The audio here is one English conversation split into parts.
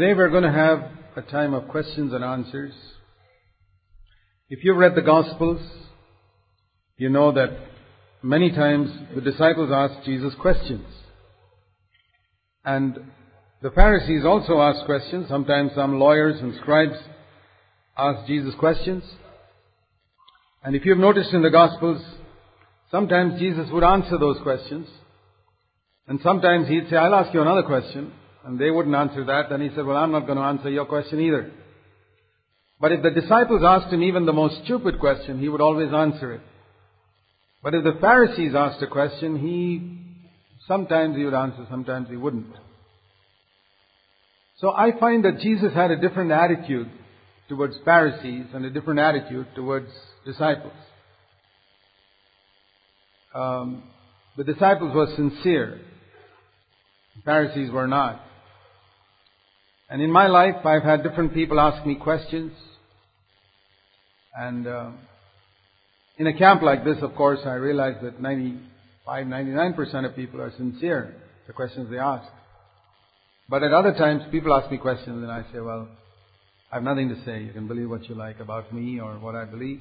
Today we're going to have a time of questions and answers. If you've read the Gospels, you know that many times the disciples asked Jesus questions. And the Pharisees also asked questions. Sometimes some lawyers and scribes asked Jesus questions. And if you've noticed in the Gospels, sometimes Jesus would answer those questions. And sometimes he'd say, I'll ask you another question. And they wouldn't answer that. Then he said, Well, I'm not going to answer your question either. But if the disciples asked him even the most stupid question, he would always answer it. But if the Pharisees asked a question, he, sometimes he would answer, sometimes he wouldn't. So I find that Jesus had a different attitude towards Pharisees and a different attitude towards disciples. Um, the disciples were sincere. The Pharisees were not. And in my life, I've had different people ask me questions. And uh, in a camp like this, of course, I realize that 95, 99% of people are sincere, the questions they ask. But at other times, people ask me questions and I say, well, I have nothing to say. You can believe what you like about me or what I believe.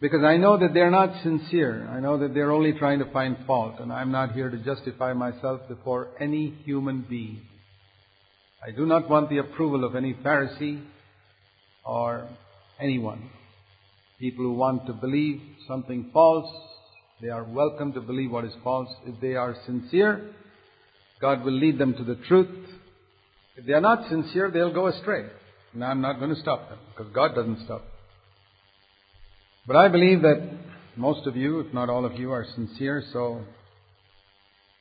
Because I know that they're not sincere. I know that they're only trying to find fault, and I'm not here to justify myself before any human being. I do not want the approval of any Pharisee or anyone. People who want to believe something false, they are welcome to believe what is false. If they are sincere, God will lead them to the truth. If they are not sincere, they'll go astray. And I'm not going to stop them because God doesn't stop. But I believe that most of you, if not all of you, are sincere, so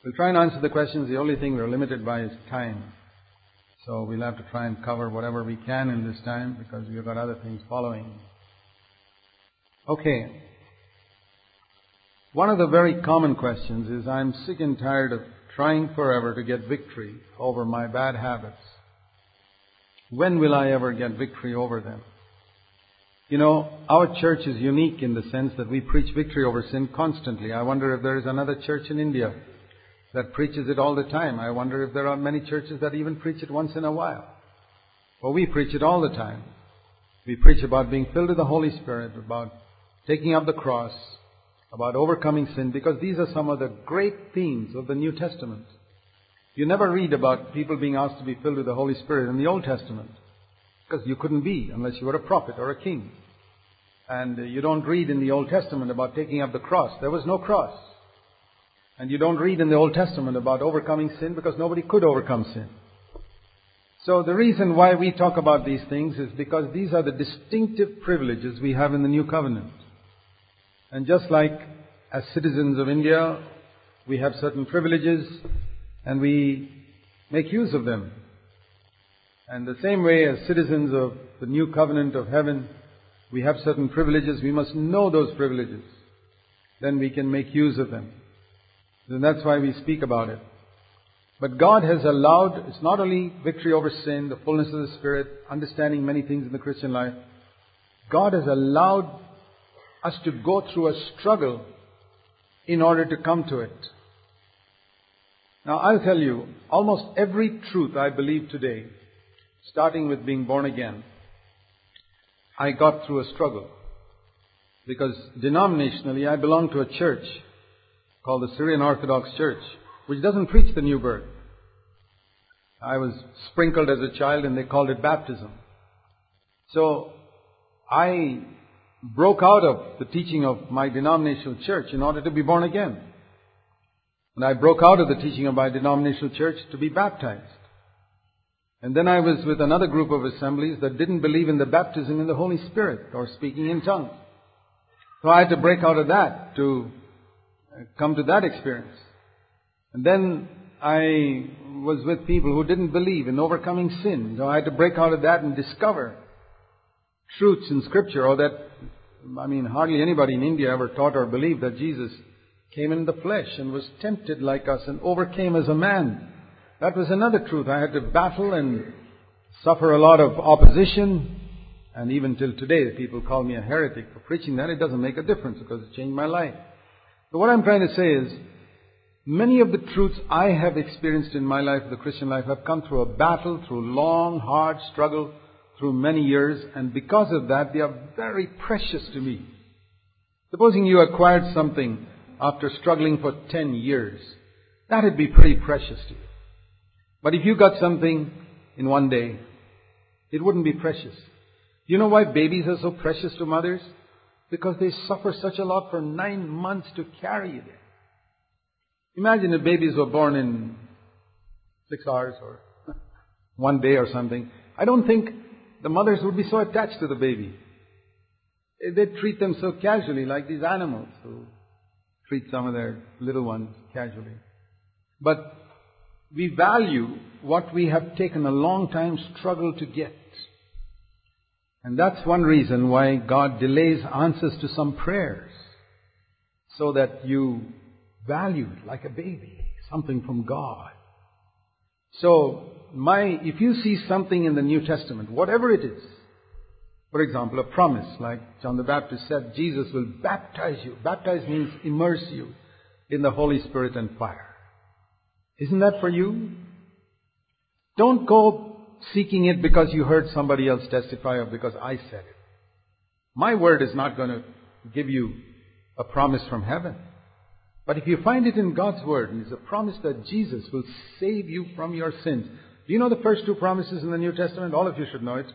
we'll try and answer the questions. The only thing we're limited by is time. So we'll have to try and cover whatever we can in this time because we've got other things following. Okay. One of the very common questions is I'm sick and tired of trying forever to get victory over my bad habits. When will I ever get victory over them? You know, our church is unique in the sense that we preach victory over sin constantly. I wonder if there is another church in India that preaches it all the time. I wonder if there are many churches that even preach it once in a while. Well, we preach it all the time. We preach about being filled with the Holy Spirit, about taking up the cross, about overcoming sin, because these are some of the great themes of the New Testament. You never read about people being asked to be filled with the Holy Spirit in the Old Testament, because you couldn't be unless you were a prophet or a king. And you don't read in the Old Testament about taking up the cross. There was no cross. And you don't read in the Old Testament about overcoming sin because nobody could overcome sin. So the reason why we talk about these things is because these are the distinctive privileges we have in the New Covenant. And just like as citizens of India, we have certain privileges and we make use of them. And the same way as citizens of the New Covenant of heaven, we have certain privileges, we must know those privileges. Then we can make use of them. And that's why we speak about it. But God has allowed, it's not only victory over sin, the fullness of the Spirit, understanding many things in the Christian life. God has allowed us to go through a struggle in order to come to it. Now I'll tell you, almost every truth I believe today, starting with being born again, I got through a struggle. Because denominationally I belong to a church called the Syrian Orthodox Church, which doesn't preach the new birth. I was sprinkled as a child and they called it baptism. So I broke out of the teaching of my denominational church in order to be born again. And I broke out of the teaching of my denominational church to be baptized. And then I was with another group of assemblies that didn't believe in the baptism in the Holy Spirit or speaking in tongues. So I had to break out of that to come to that experience. And then I was with people who didn't believe in overcoming sin. So I had to break out of that and discover truths in Scripture, or that, I mean, hardly anybody in India ever taught or believed that Jesus came in the flesh and was tempted like us and overcame as a man. That was another truth. I had to battle and suffer a lot of opposition. And even till today, people call me a heretic for preaching that. It doesn't make a difference because it changed my life. So what I'm trying to say is, Many of the truths I have experienced in my life, the Christian life, have come through a battle, through long, hard struggle, through many years, and because of that, they are very precious to me. Supposing you acquired something after struggling for 10 years, that'd be pretty precious to you. But if you got something in one day, it wouldn't be precious. You know why babies are so precious to mothers? Because they suffer such a lot for nine months to carry it. Imagine if babies were born in six hours or one day or something. I don't think the mothers would be so attached to the baby. They'd treat them so casually, like these animals who treat some of their little ones casually. But we value what we have taken a long time struggle to get. And that's one reason why God delays answers to some prayers. So that you value like a baby, something from God. So, my, if you see something in the New Testament, whatever it is, for example, a promise, like John the Baptist said, Jesus will baptize you. Baptize means immerse you in the Holy Spirit and fire. Isn't that for you? Don't go seeking it because you heard somebody else testify or because I said it. My word is not going to give you a promise from heaven. But if you find it in God's word, and it's a promise that Jesus will save you from your sins. Do you know the first two promises in the New Testament? All of you should know it.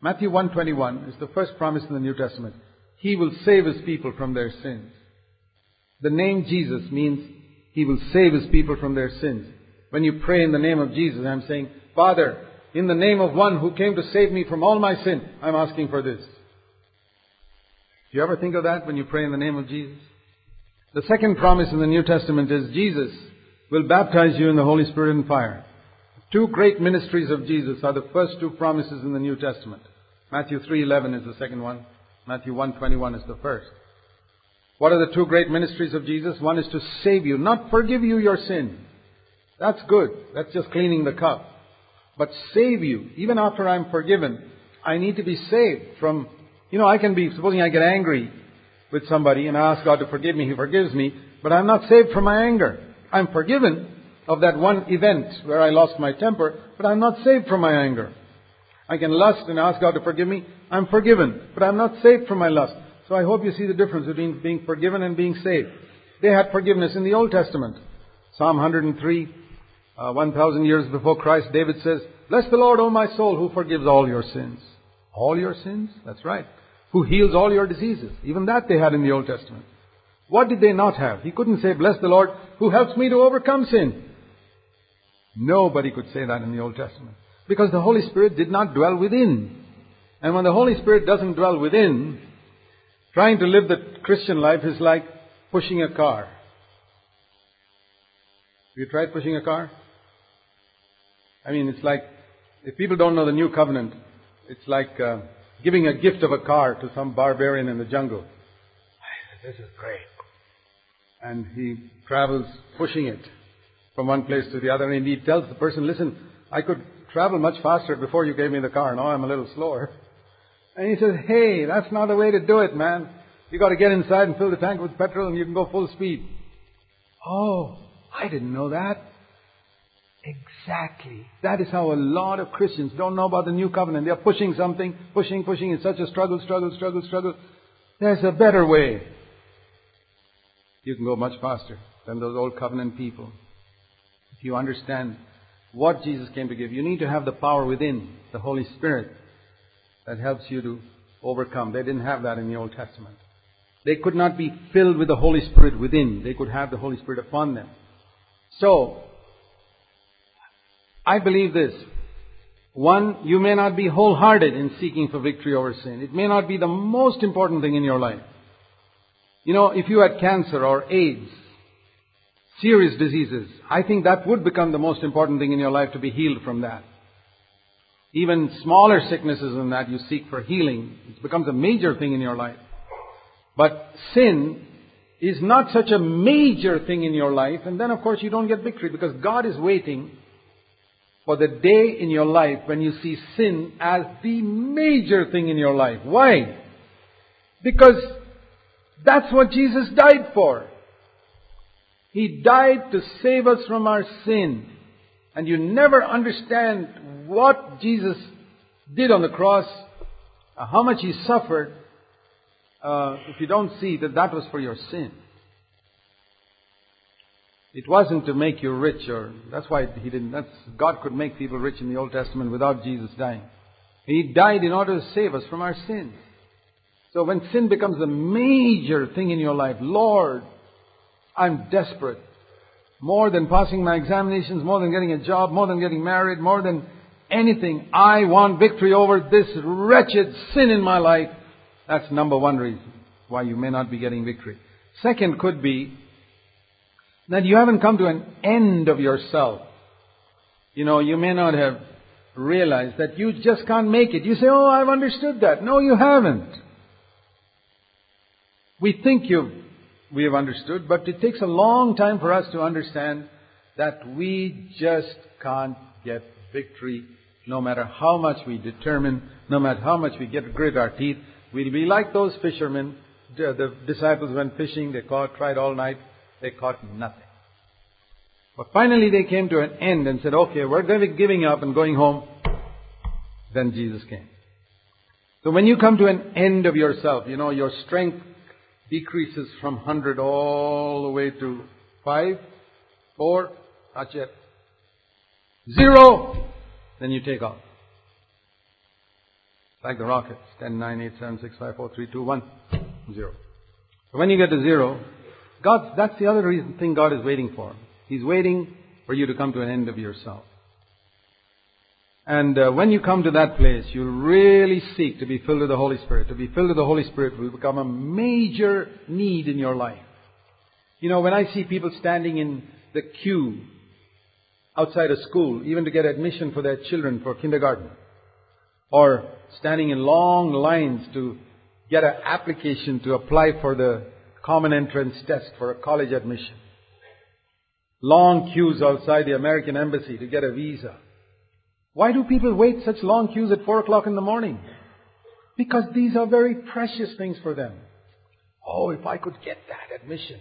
Matthew 121 is the first promise in the New Testament. He will save his people from their sins. The name Jesus means he will save his people from their sins. When you pray in the name of Jesus, I'm saying, Father, in the name of one who came to save me from all my sin, I'm asking for this. Do you ever think of that when you pray in the name of Jesus? The second promise in the New Testament is Jesus will baptize you in the Holy Spirit and fire. Two great ministries of Jesus are the first two promises in the New Testament. Matthew 3:11 is the second one. Matthew 1:21 is the first. What are the two great ministries of Jesus? One is to save you, not forgive you your sin. That's good. That's just cleaning the cup. But save you. Even after I'm forgiven, I need to be saved from, you know, I can be, supposing I get angry with somebody and I ask God to forgive me, He forgives me, but I'm not saved from my anger. I'm forgiven of that one event where I lost my temper, but I'm not saved from my anger. I can lust and ask God to forgive me. I'm forgiven, but I'm not saved from my lust. So I hope you see the difference between being forgiven and being saved. They had forgiveness in the Old Testament. Psalm 103, uh, 1,000 years before Christ, David says, Bless the Lord, O my soul, who forgives all your sins. All your sins? That's right. Who heals all your diseases. Even that they had in the Old Testament. What did they not have? He couldn't say, Bless the Lord, who helps me to overcome sin. Nobody could say that in the Old Testament. Because the Holy Spirit did not dwell within. And when the Holy Spirit doesn't dwell within, Trying to live the Christian life is like pushing a car. Have you tried pushing a car? I mean, it's like, if people don't know the new covenant, it's like uh, giving a gift of a car to some barbarian in the jungle. This is great. And he travels pushing it from one place to the other, and he tells the person, listen, I could travel much faster before you gave me the car. Now I'm a little slower. And he says, hey, that's not the way to do it, man. You gotta get inside and fill the tank with petrol and you can go full speed. Oh, I didn't know that. Exactly. That is how a lot of Christians don't know about the new covenant. They are pushing something, pushing, pushing. It's such a struggle, struggle, struggle, struggle. There's a better way. You can go much faster than those old covenant people. If you understand what Jesus came to give, you need to have the power within, the Holy Spirit that helps you to overcome. They didn't have that in the Old Testament. They could not be filled with the Holy Spirit within. They could have the Holy Spirit upon them. So, I believe this. One, you may not be wholehearted in seeking for victory over sin. It may not be the most important thing in your life. You know, if you had cancer or AIDS, serious diseases, I think that would become the most important thing in your life to be healed from that even smaller sicknesses than that you seek for healing. It becomes a major thing in your life. But sin is not such a major thing in your life, and then of course you don't get victory because God is waiting for the day in your life when you see sin as the major thing in your life. Why? Because that's what Jesus died for. He died to save us from our sin. And you never understand what Jesus did on the cross, uh, how much He suffered, uh, if you don't see that that was for your sin. It wasn't to make you rich, or that's why He didn't. That's God could make people rich in the Old Testament without Jesus dying. He died in order to save us from our sins. So when sin becomes a major thing in your life, Lord, I'm desperate. More than passing my examinations, more than getting a job, more than getting married, more than anything, I want victory over this wretched sin in my life. That's number one reason why you may not be getting victory. Second could be that you haven't come to an end of yourself. You know, you may not have realized that you just can't make it. You say, oh, I've understood that. No, you haven't. We think you've, we have understood, but it takes a long time for us to understand that we just can't get victory no matter how much we determine, no matter how much we get grit our teeth. We'll be like those fishermen. The, disciples went fishing, they caught, tried all night, they caught nothing. But finally they came to an end and said, okay, we're going to be giving up and going home. Then Jesus came. So when you come to an end of yourself, you know, your strength decreases from 100 all the way to 5, 4, not yet. 0, then you take off. Like the rockets, 10, 9, 8, 7, 6, 5, 4, 3, 2, 1, 0. So when you get to 0, God, that's the other reason, thing God is waiting for. He's waiting for you to come to an end of yourself. And uh, when you come to that place, you'll really seek to be filled with the Holy Spirit. To be filled with the Holy Spirit will become a major need in your life. You know, when I see people standing in the queue outside a school, even to get admission for their children for kindergarten, or standing in long lines to get an application to apply for the common entrance test for a college admission, long queues outside the American embassy to get a visa, why do people wait such long queues at 4 o'clock in the morning? Because these are very precious things for them. Oh, if I could get that admission,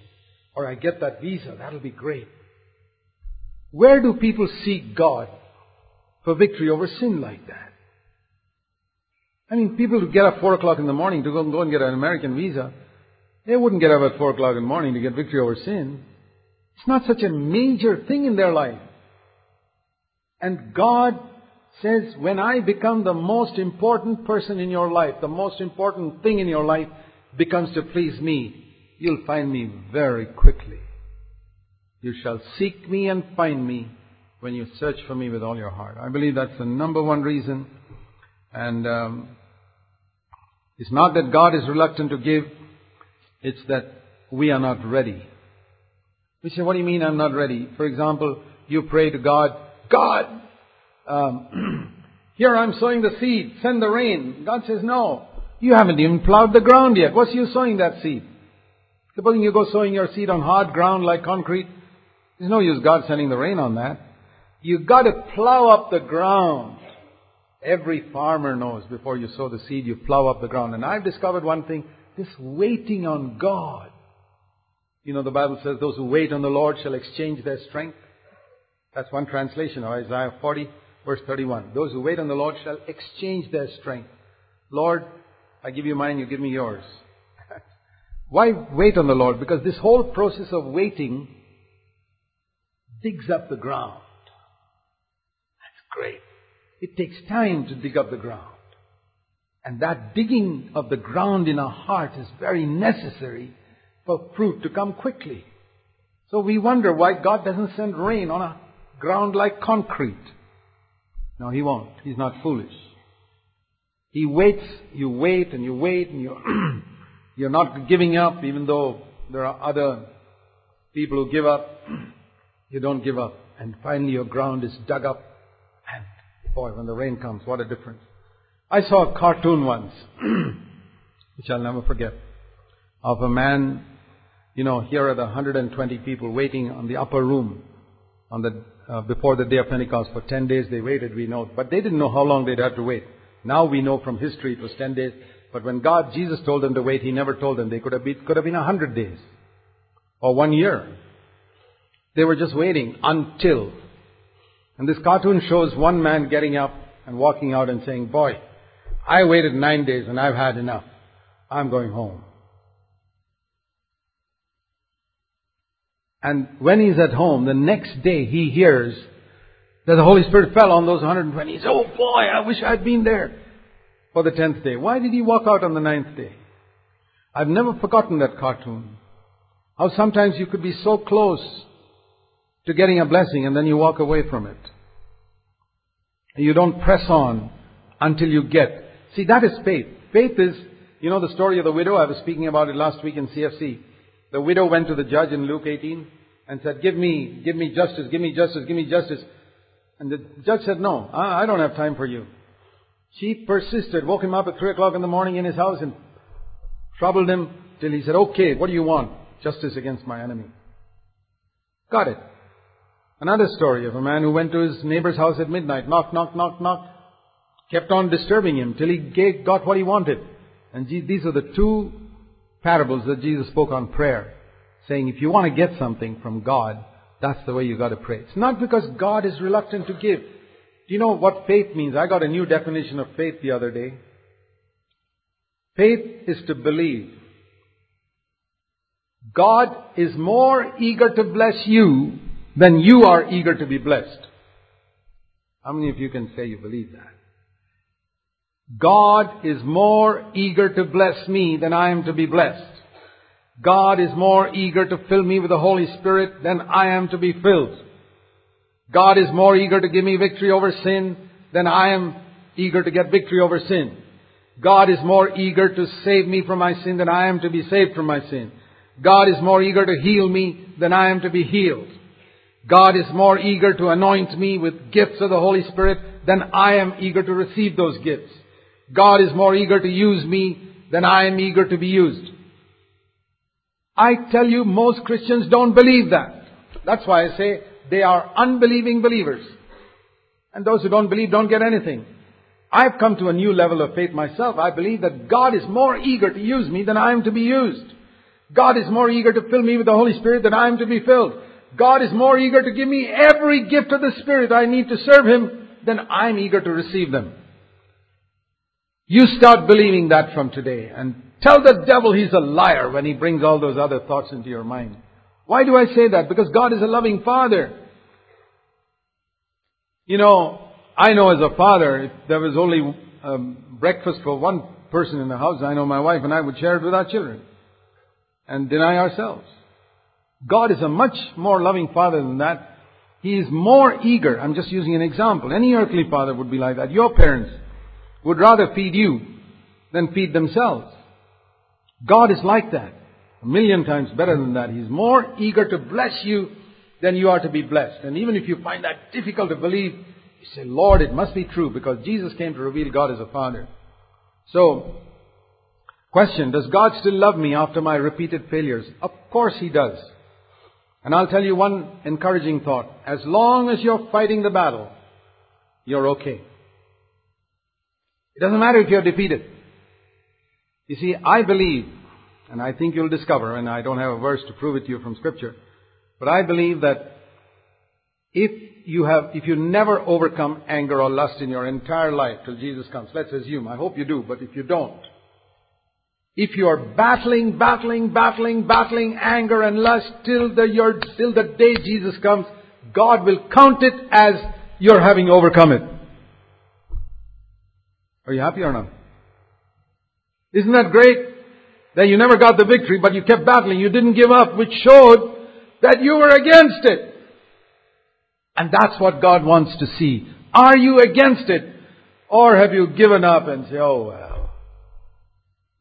or I get that visa, that'll be great. Where do people seek God for victory over sin like that? I mean, people who get up 4 o'clock in the morning to go and, go and get an American visa, they wouldn't get up at 4 o'clock in the morning to get victory over sin. It's not such a major thing in their life. And God says, when I become the most important person in your life, the most important thing in your life becomes to please me, you'll find me very quickly. You shall seek me and find me when you search for me with all your heart. I believe that's the number one reason. And um, it's not that God is reluctant to give, it's that we are not ready. We say, what do you mean I'm not ready? For example, you pray to God, God, um, here I'm sowing the seed, send the rain. God says, no, you haven't even plowed the ground yet. What's you sowing that seed? Supposing you go sowing your seed on hard ground like concrete, there's no use God sending the rain on that. You've got to plow up the ground. Every farmer knows before you sow the seed, you plow up the ground. And I've discovered one thing, this waiting on God. You know, the Bible says those who wait on the Lord shall exchange their strength. That's one translation of Isaiah 40. Verse 31. Those who wait on the Lord shall exchange their strength. Lord, I give you mine, you give me yours. Why wait on the Lord? Because this whole process of waiting digs up the ground. That's great. It takes time to dig up the ground. And that digging of the ground in our heart is very necessary for fruit to come quickly. So we wonder why God doesn't send rain on a ground like concrete. No, he won't. He's not foolish. He waits, you wait and you wait and you you're not giving up even though there are other people who give up. You don't give up. And finally your ground is dug up. And boy, when the rain comes, what a difference. I saw a cartoon once, which I'll never forget, of a man, you know, here are the 120 people waiting on the upper room on the uh, before the day of Pentecost. For 10 days they waited, we know. But they didn't know how long they'd have to wait. Now we know from history it was 10 days. But when God, Jesus told them to wait, He never told them. They could have been, could have been 100 days. Or one year. They were just waiting until. And this cartoon shows one man getting up and walking out and saying, boy, I waited nine days and I've had enough. I'm going home. And when he's at home, the next day he hears that the Holy Spirit fell on those 120. He says, oh boy, I wish I'd been there for the tenth day. Why did he walk out on the ninth day? I've never forgotten that cartoon. How sometimes you could be so close to getting a blessing and then you walk away from it. You don't press on until you get. See, that is faith. Faith is, you know the story of the widow? I was speaking about it last week in CFC. The widow went to the judge in Luke 18 and said, give me, give me justice, give me justice, give me justice. And the judge said, no, I don't have time for you. She persisted, woke him up at three o'clock in the morning in his house and troubled him till he said, okay, what do you want? Justice against my enemy. Got it. Another story of a man who went to his neighbor's house at midnight, knock, knock, knock, knock, kept on disturbing him till he got what he wanted. And these are the two parables that Jesus spoke on prayer, saying if you want to get something from God, that's the way you got to pray. It's not because God is reluctant to give. Do you know what faith means? I got a new definition of faith the other day. Faith is to believe. God is more eager to bless you than you are eager to be blessed. How many of you can say you believe that? God is more eager to bless me than I am to be blessed. God is more eager to fill me with the Holy Spirit than I am to be filled. God is more eager to give me victory over sin than I am eager to get victory over sin. God is more eager to save me from my sin than I am to be saved from my sin. God is more eager to heal me than I am to be healed. God is more eager to anoint me with gifts of the Holy Spirit than I am eager to receive those gifts. God is more eager to use me than I am eager to be used. I tell you, most Christians don't believe that. That's why I say they are unbelieving believers. And those who don't believe don't get anything. I've come to a new level of faith myself. I believe that God is more eager to use me than I am to be used. God is more eager to fill me with the Holy Spirit than I am to be filled. God is more eager to give me every gift of the Spirit I need to serve Him than I'm eager to receive them. You start believing that from today and tell the devil he's a liar when he brings all those other thoughts into your mind. Why do I say that? Because God is a loving Father. You know, I know as a father, if there was only um, breakfast for one person in the house, I know my wife and I would share it with our children and deny ourselves. God is a much more loving Father than that. He is more eager. I'm just using an example. Any earthly father would be like that. Your parents would rather feed you than feed themselves. God is like that. A million times better than that. He's more eager to bless you than you are to be blessed. And even if you find that difficult to believe, you say, Lord, it must be true because Jesus came to reveal God as a Father. So, question, does God still love me after my repeated failures? Of course He does. And I'll tell you one encouraging thought. As long as you're fighting the battle, you're okay. It doesn't matter if you're defeated. You see, I believe, and I think you'll discover, and I don't have a verse to prove it to you from scripture, but I believe that if you have, if you never overcome anger or lust in your entire life till Jesus comes, let's assume, I hope you do, but if you don't, if you are battling, battling, battling, battling anger and lust till the, your, till the day Jesus comes, God will count it as you're having overcome it. Are you happy or not? Isn't that great? That you never got the victory, but you kept battling. You didn't give up, which showed that you were against it. And that's what God wants to see. Are you against it? Or have you given up and say, oh well,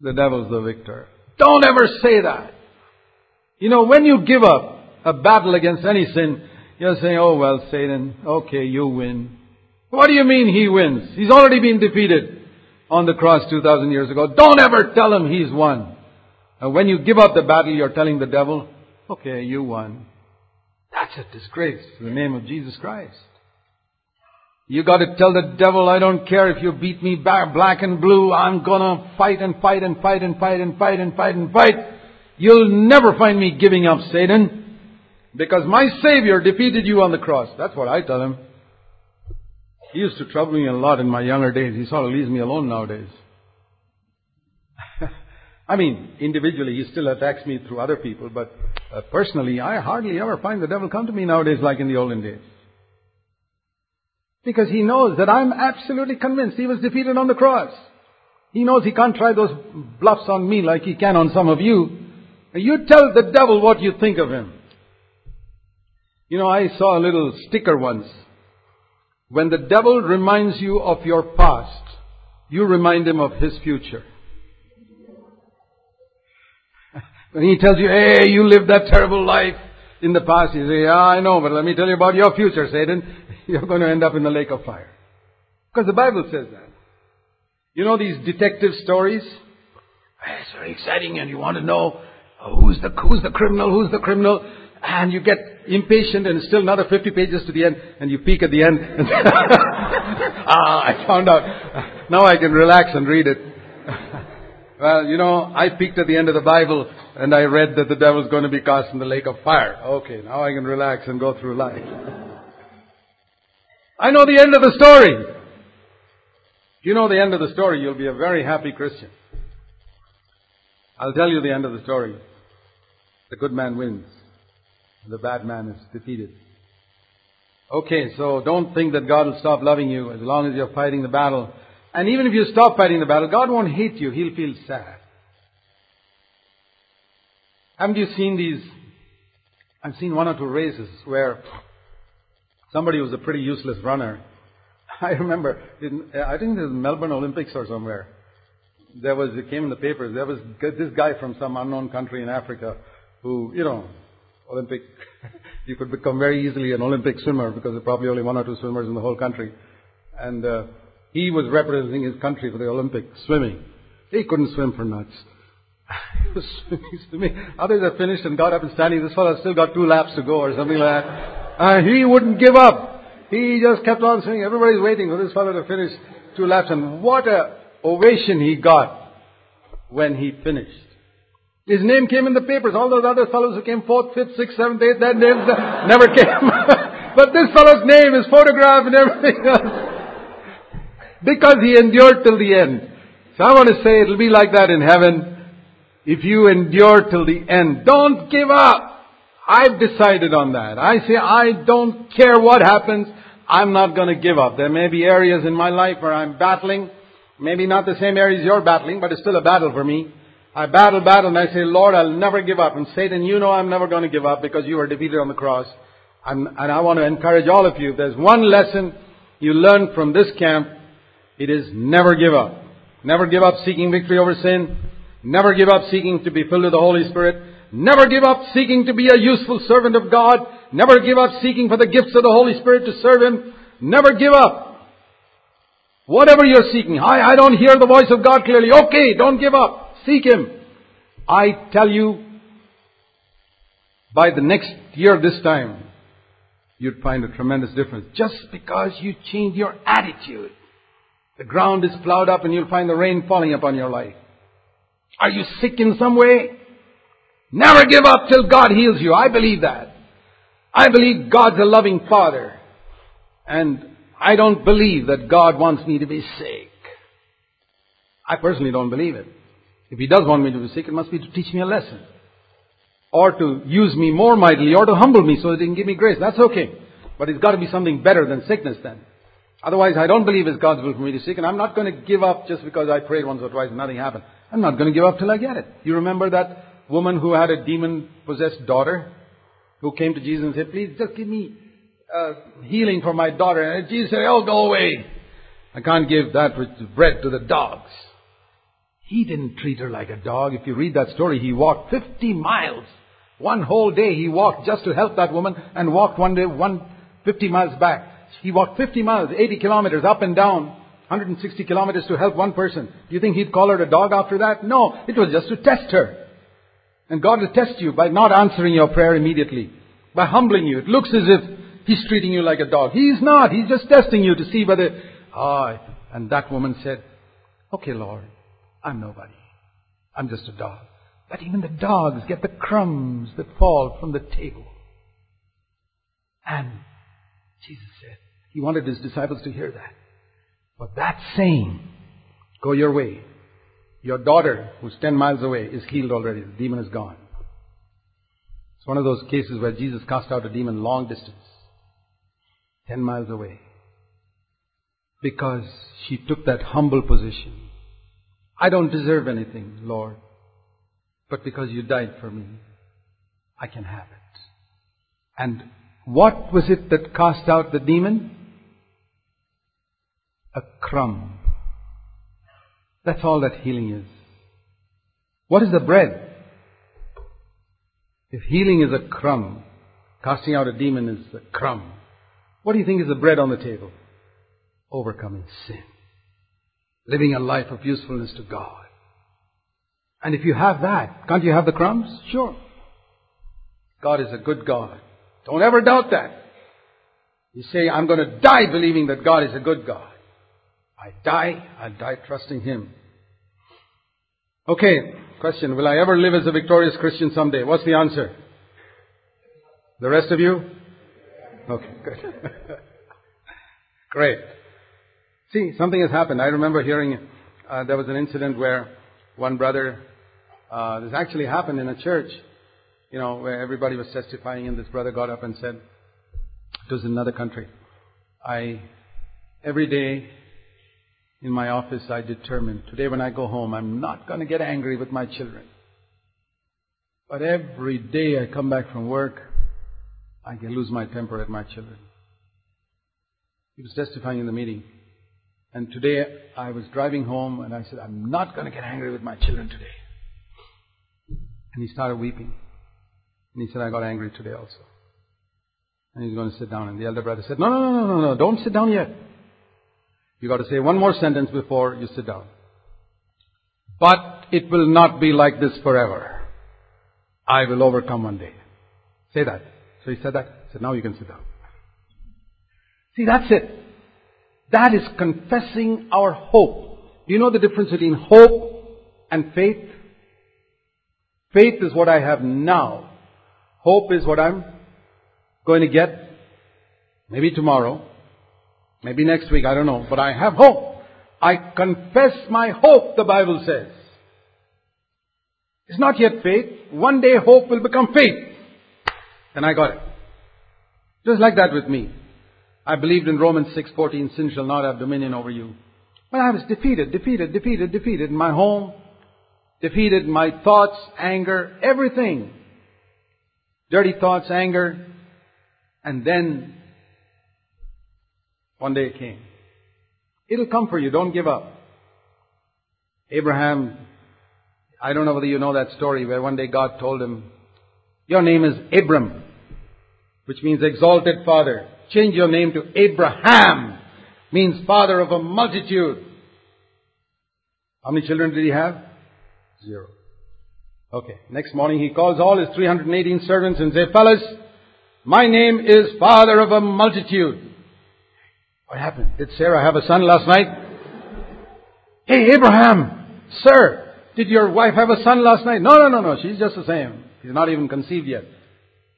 the devil's the victor. Don't ever say that. You know, when you give up a battle against any sin, you're saying, oh well, Satan, okay, you win. What do you mean he wins? He's already been defeated on the cross 2,000 years ago. Don't ever tell him he's won. And when you give up the battle, you're telling the devil, okay, you won. That's a disgrace to the name of Jesus Christ. You got to tell the devil, I don't care if you beat me black and blue. I'm gonna fight and fight and fight and fight and fight and fight and fight. You'll never find me giving up, Satan. Because my Savior defeated you on the cross. That's what I tell him. He used to trouble me a lot in my younger days. He sort of leaves me alone nowadays. I mean, individually, he still attacks me through other people, but uh, personally, I hardly ever find the devil come to me nowadays like in the olden days. Because he knows that I'm absolutely convinced he was defeated on the cross. He knows he can't try those bluffs on me like he can on some of you. You tell the devil what you think of him. You know, I saw a little sticker once. When the devil reminds you of your past, you remind him of his future. when he tells you, hey, you lived that terrible life in the past, you say, yeah, I know, but let me tell you about your future, Satan. You're going to end up in the lake of fire. Because the Bible says that. You know these detective stories? It's very exciting and you want to know uh, who's the, who's the criminal, who's the criminal, and you get impatient and still another 50 pages to the end and you peek at the end. And Ah, I found out. Now I can relax and read it. well, you know, I peeked at the end of the Bible and I read that the devil's going to be cast in the lake of fire. Okay, now I can relax and go through life. I know the end of the story. If you know the end of the story, you'll be a very happy Christian. I'll tell you the end of the story. The good man wins. The bad man is defeated. Okay, so don't think that God will stop loving you as long as you're fighting the battle. And even if you stop fighting the battle, God won't hate you. He'll feel sad. Haven't you seen these? I've seen one or two races where somebody was a pretty useless runner I remember, in, uh, I think it was Melbourne Olympics or somewhere. There was, it came in the papers, there was this guy from some unknown country in Africa who, you know, Olympic, you could become very easily an Olympic swimmer because there are probably only one or two swimmers in the whole country. And uh, he was representing his country for the Olympic swimming. He couldn't swim for nuts. he was swimming, swimming. Others had finished and got up and standing. This fellow still got two laps to go or something like that. And he wouldn't give up. He just kept on swimming. Everybody's waiting for this fellow to finish two laps. And what a ovation he got when he finished. His name came in the papers. All those other fellows who came fourth, fifth, sixth, seventh, eighth, their names never came. but this fellow's name, his photograph and everything else. because he endured till the end. So I want to say it'll be like that in heaven. If you endure till the end, don't give up. I've decided on that. I say I don't care what happens. I'm not going to give up. There may be areas in my life where I'm battling. Maybe not the same areas you're battling, but it's still a battle for me. I battle, battle, and I say, Lord, I'll never give up. And Satan, you know I'm never going to give up because you were defeated on the cross. And I want to encourage all of you. If there's one lesson you learn from this camp, it is never give up. Never give up seeking victory over sin. Never give up seeking to be filled with the Holy Spirit. Never give up seeking to be a useful servant of God. Never give up seeking for the gifts of the Holy Spirit to serve Him. Never give up. Whatever you're seeking. I, I don't hear the voice of God clearly. Okay, don't give up. Seek Him. I tell you, by the next year this time, you'd find a tremendous difference. Just because you change your attitude. The ground is plowed up and you'll find the rain falling upon your life. Are you sick in some way? Never give up till God heals you. I believe that. I believe God's a loving Father. And I don't believe that God wants me to be sick. I personally don't believe it. If He does want me to be sick, it must be to teach me a lesson. Or to use me more mightily, or to humble me so that He can give me grace. That's okay. But it's got to be something better than sickness then. Otherwise, I don't believe it's God's will for me to be sick, and I'm not going to give up just because I prayed once or twice and nothing happened. I'm not going to give up till I get it. You remember that woman who had a demon possessed daughter who came to Jesus and said, Please just give me uh, healing for my daughter. And Jesus said, Oh, go away. I can't give that bread to the dogs. He didn't treat her like a dog. If you read that story, he walked 50 miles. One whole day he walked just to help that woman and walked one day, one, 50 miles back. He walked 50 miles, 80 kilometers up and down, 160 kilometers to help one person. Do you think he'd call her a dog after that? No, it was just to test her. And God will test you by not answering your prayer immediately, by humbling you. It looks as if He's treating you like a dog. He's not. He's just testing you to see whether, ah, and that woman said, okay, Lord, I'm nobody. I'm just a dog. But even the dogs get the crumbs that fall from the table. And Jesus said, He wanted His disciples to hear that. But that saying, go your way. Your daughter, who's 10 miles away, is healed already. The demon is gone. It's one of those cases where Jesus cast out a demon long distance, 10 miles away. Because she took that humble position. I don't deserve anything, Lord. But because you died for me, I can have it. And what was it that cast out the demon? A crumb. That's all that healing is. What is the bread? If healing is a crumb, casting out a demon is a crumb, what do you think is the bread on the table? Overcoming sin. Living a life of usefulness to God. And if you have that, can't you have the crumbs? Sure. God is a good God. Don't ever doubt that. You say, I'm going to die believing that God is a good God. I die, I die trusting Him. Okay, question. Will I ever live as a victorious Christian someday? What's the answer? The rest of you? Okay, good. Great. See, something has happened. I remember hearing uh, there was an incident where one brother, uh, this actually happened in a church, you know, where everybody was testifying and this brother got up and said, it was in another country. I, every day in my office, I determine, today when I go home, I'm not going to get angry with my children. But every day I come back from work, I can lose my temper at my children. He was testifying in the meeting. And today I was driving home and I said, I'm not going to get angry with my children today. And he started weeping. And he said, I got angry today also. And he's going to sit down. And the elder brother said, No, no, no, no, no, no, don't sit down yet. You got to say one more sentence before you sit down. But it will not be like this forever. I will overcome one day. Say that. So he said that. He said, now you can sit down. See, that's it. That is confessing our hope. Do you know the difference between hope and faith? Faith is what I have now. Hope is what I'm going to get maybe tomorrow, maybe next week, I don't know, but I have hope. I confess my hope, the Bible says. It's not yet faith. One day hope will become faith. And I got it. Just like that with me. I believed in Romans 6:14, sin shall not have dominion over you. But I was defeated, defeated, defeated, defeated in my home, defeated in my thoughts, anger, everything. Dirty thoughts, anger. And then one day it came. It'll come for you, don't give up. Abraham, I don't know whether you know that story where one day God told him, Your name is Abram, which means exalted father. Change your name to Abraham, means father of a multitude. How many children did he have? Zero. Okay. Next morning he calls all his 318 servants and says, fellas, my name is father of a multitude. What happened? Did Sarah have a son last night? Hey, Abraham, sir, did your wife have a son last night? No, no, no, no. She's just the same. She's not even conceived yet.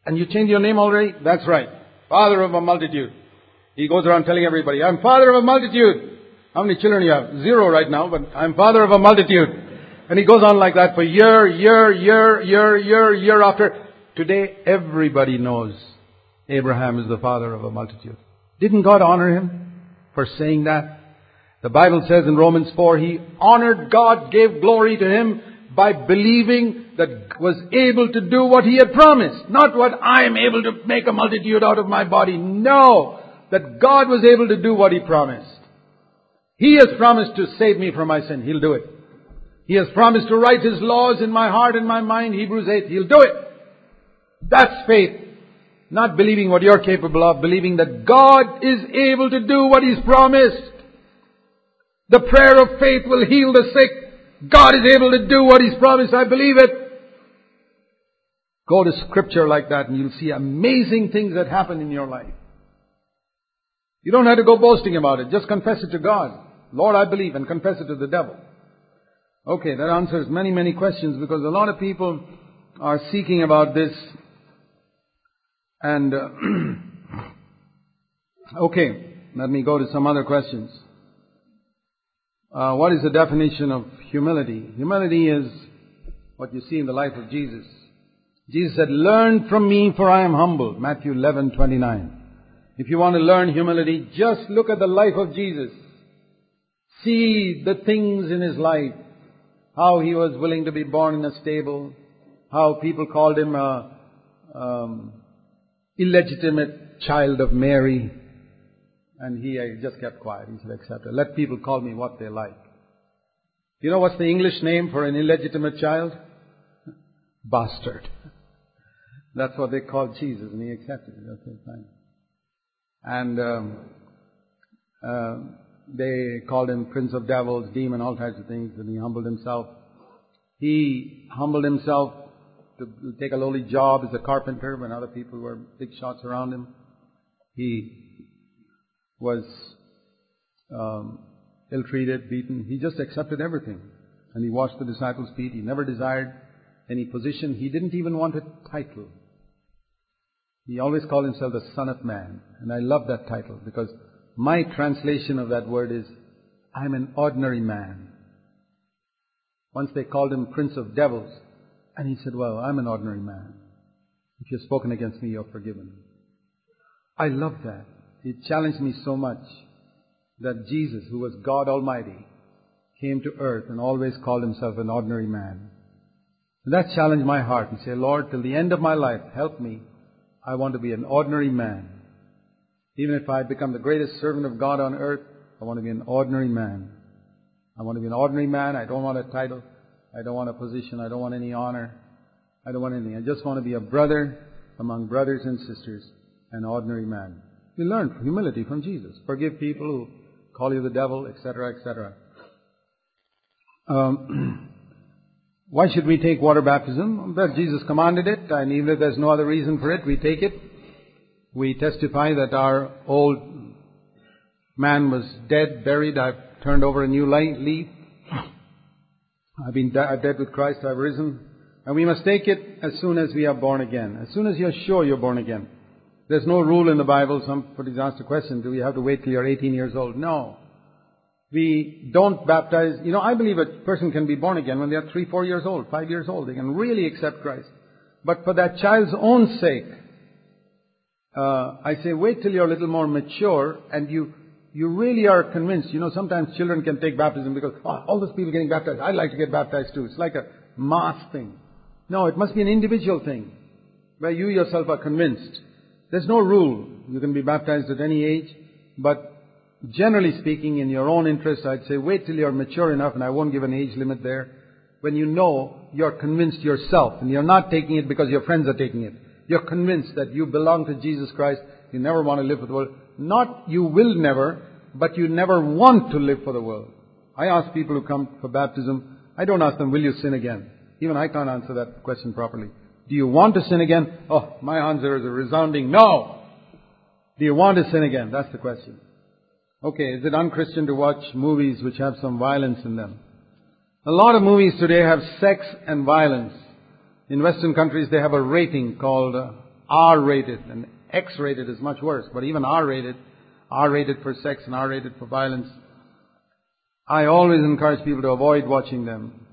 And you changed your name already? That's right. Father of a multitude. He goes around telling everybody, I'm father of a multitude. How many children you have? Zero right now, but I'm father of a multitude. And he goes on like that for year, year, year, year, year, year after. Today, everybody knows Abraham is the father of a multitude. Didn't God honor him for saying that? The Bible says in Romans 4, he honored God, gave glory to him by believing that was able to do what he had promised. Not what I am able to make a multitude out of my body. No. That God was able to do what he promised. He has promised to save me from my sin. He'll do it. He has promised to write his laws in my heart and my mind. Hebrews 8. He'll do it. That's faith. Not believing what you're capable of, believing that God is able to do what He's promised. The prayer of faith will heal the sick. God is able to do what He's promised. I believe it. Go to scripture like that and you'll see amazing things that happen in your life. You don't have to go boasting about it. Just confess it to God. Lord, I believe and confess it to the devil. Okay, that answers many, many questions because a lot of people are seeking about this and uh, Okay, let me go to some other questions. Uh, what is the definition of humility? Humility is what you see in the life of Jesus. Jesus said, Learn from me, for I am humble. Matthew 11, 29. If you want to learn humility, just look at the life of Jesus. See the things in his life. How he was willing to be born in a stable. How people called him a um, illegitimate child of Mary. And he just kept quiet. He said, it. Let people call me what they like. You know what's the English name for an illegitimate child? Bastard. That's what they called Jesus, and he accepted it. Okay, fine. And um, uh, they called him Prince of Devils, Demon, all types of things, and he humbled himself. He humbled himself to take a lowly job as a carpenter when other people were big shots around him. He was um, ill-treated, beaten. He just accepted everything. And he washed the disciples' feet. He never desired any position. He didn't even want a title. He always called himself the Son of Man. And I love that title because my translation of that word is, I'm an ordinary man. Once they called him Prince of Devils. And he said, Well, I'm an ordinary man. If you've spoken against me, you're forgiven. I love that. It challenged me so much that Jesus, who was God Almighty, came to earth and always called himself an ordinary man. And that challenged my heart and say, Lord, till the end of my life, help me. I want to be an ordinary man. Even if I become the greatest servant of God on earth, I want to be an ordinary man. I want to be an ordinary man. I don't want a title. I don't want a position. I don't want any honor. I don't want anything. I just want to be a brother among brothers and sisters, an ordinary man. We learn humility from Jesus. Forgive people who call you the devil, etc., etc. Um, why should we take water baptism? Well, Jesus commanded it, and even if there's no other reason for it, we take it. We testify that our old man was dead, buried. I've turned over a new leaf. I've been dead with Christ. I've risen. And we must take it as soon as we are born again. As soon as you're sure you're born again. There's no rule in the Bible. Somebody's asked a question, do we have to wait till you're 18 years old? No. We don't baptize. You know, I believe a person can be born again when they're three, four years old, five years old. They can really accept Christ. But for that child's own sake, uh, I say wait till you're a little more mature and you you really are convinced. You know, sometimes children can take baptism because oh, all those people getting baptized. I'd like to get baptized too. It's like a mass thing. No, it must be an individual thing where you yourself are convinced. There's no rule. You can be baptized at any age, but generally speaking, in your own interest, I'd say wait till you're mature enough, and I won't give an age limit there, when you know you're convinced yourself, and you're not taking it because your friends are taking it. You're convinced that you belong to Jesus Christ. You never want to live for the world. Not you will never, but you never want to live for the world. I ask people who come for baptism, I don't ask them, will you sin again? Even I can't answer that question properly. Do you want to sin again? Oh, my answer is a resounding no. Do you want to sin again? That's the question. Okay, is it unchristian to watch movies which have some violence in them? A lot of movies today have sex and violence. In Western countries, they have a rating called uh, R-rated, and X-rated is much worse, but even R-rated, R-rated for sex and R-rated for violence. I always encourage people to avoid watching them.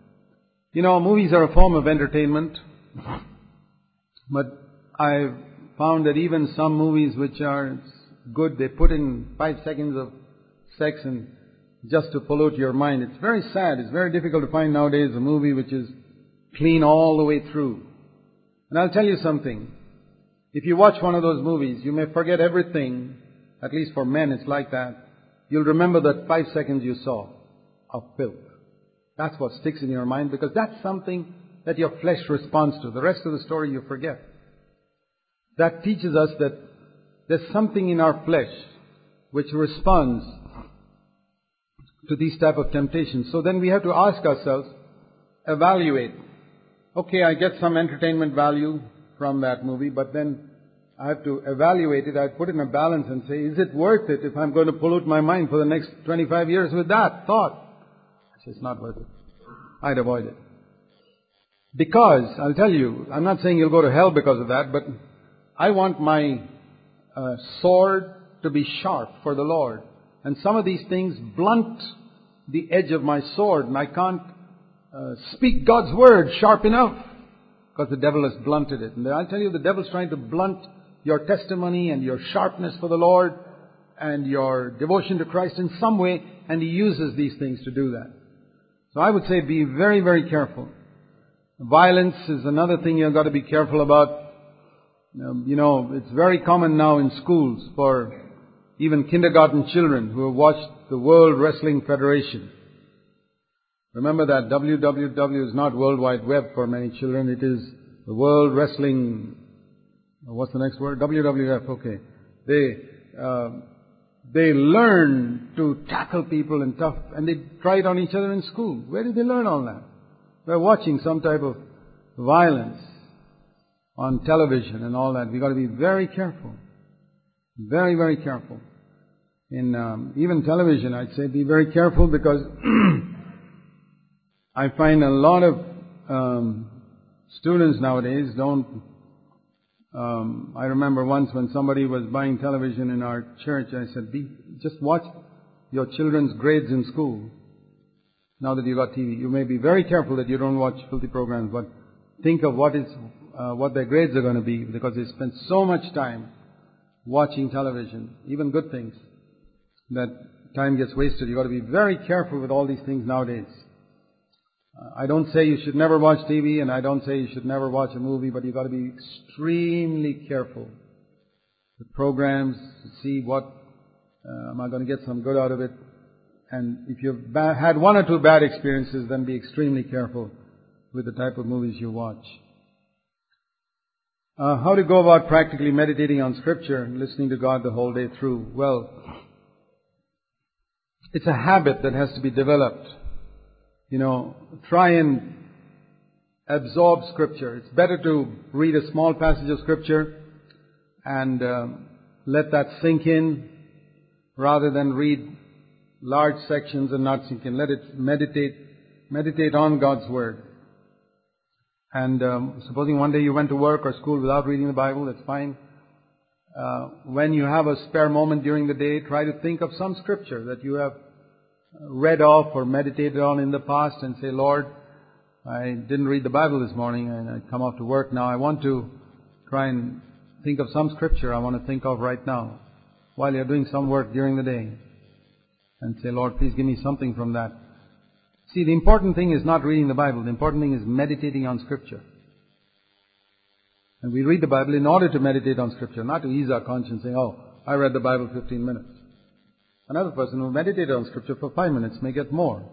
You know, movies are a form of entertainment, but I've found that even some movies which are good, they put in five seconds of sex and just to pollute your mind. It's very sad. It's very difficult to find nowadays a movie which is clean all the way through. And I'll tell you something. If you watch one of those movies, you may forget everything. At least for men, it's like that. You'll remember that five seconds you saw of filth. That's what sticks in your mind because that's something that your flesh responds to. The rest of the story you forget. That teaches us that there's something in our flesh which responds to these type of temptations. So then we have to ask ourselves, evaluate. Okay, I get some entertainment value from that movie, but then I have to evaluate it. I put it in a balance and say, is it worth it if I'm going to pollute my mind for the next 25 years with that thought? It's not worth it. I'd avoid it. Because, I'll tell you, I'm not saying you'll go to hell because of that, but I want my uh, sword to be sharp for the Lord. And some of these things blunt the edge of my sword, and I can't uh, speak God's word sharp enough because the devil has blunted it. And I'll tell you, the devil's trying to blunt your testimony and your sharpness for the Lord and your devotion to Christ in some way, and he uses these things to do that. So I would say be very, very careful. Violence is another thing you've got to be careful about. Um, you know, it's very common now in schools for even kindergarten children who have watched the World Wrestling Federation. Remember that www is not World Wide Web for many children. It is the World Wrestling. What's the next word? WWF. Okay. They uh, they learn to tackle people and tough, and they try it on each other in school. Where did they learn all that? They're watching some type of violence on television and all that. We've got to be very careful. Very, very careful. In um, even television, I'd say be very careful because I find a lot of um, students nowadays don't. Um, I remember once when somebody was buying television in our church, I said, be, just watch your children's grades in school. Now that you got TV, you may be very careful that you don't watch filthy programs, but think of what is uh, what their grades are going to be because they spend so much time watching television, even good things, that time gets wasted. You've got to be very careful with all these things nowadays. Uh, I don't say you should never watch TV, and I don't say you should never watch a movie, but you've got to be extremely careful with programs to see what uh, am I going to get some good out of it. And if you've had one or two bad experiences, then be extremely careful with the type of movies you watch. Uh, how to go about practically meditating on Scripture and listening to God the whole day through? Well, it's a habit that has to be developed. You know, try and absorb Scripture. It's better to read a small passage of Scripture and um, let that sink in rather than read large sections and not sink in. Let it meditate, meditate on God's Word. And um, supposing one day you went to work or school without reading the Bible, that's fine. Uh, when you have a spare moment during the day, try to think of some scripture that you have read off or meditated on in the past and say, Lord, I didn't read the Bible this morning and I come off to work now. I want to try and think of some scripture I want to think of right now while you're doing some work during the day. And say, Lord, please give me something from that. See, the important thing is not reading the Bible. The important thing is meditating on Scripture. And we read the Bible in order to meditate on Scripture, not to ease our conscience saying, oh, I read the Bible 15 minutes. Another person who meditated on Scripture for five minutes may get more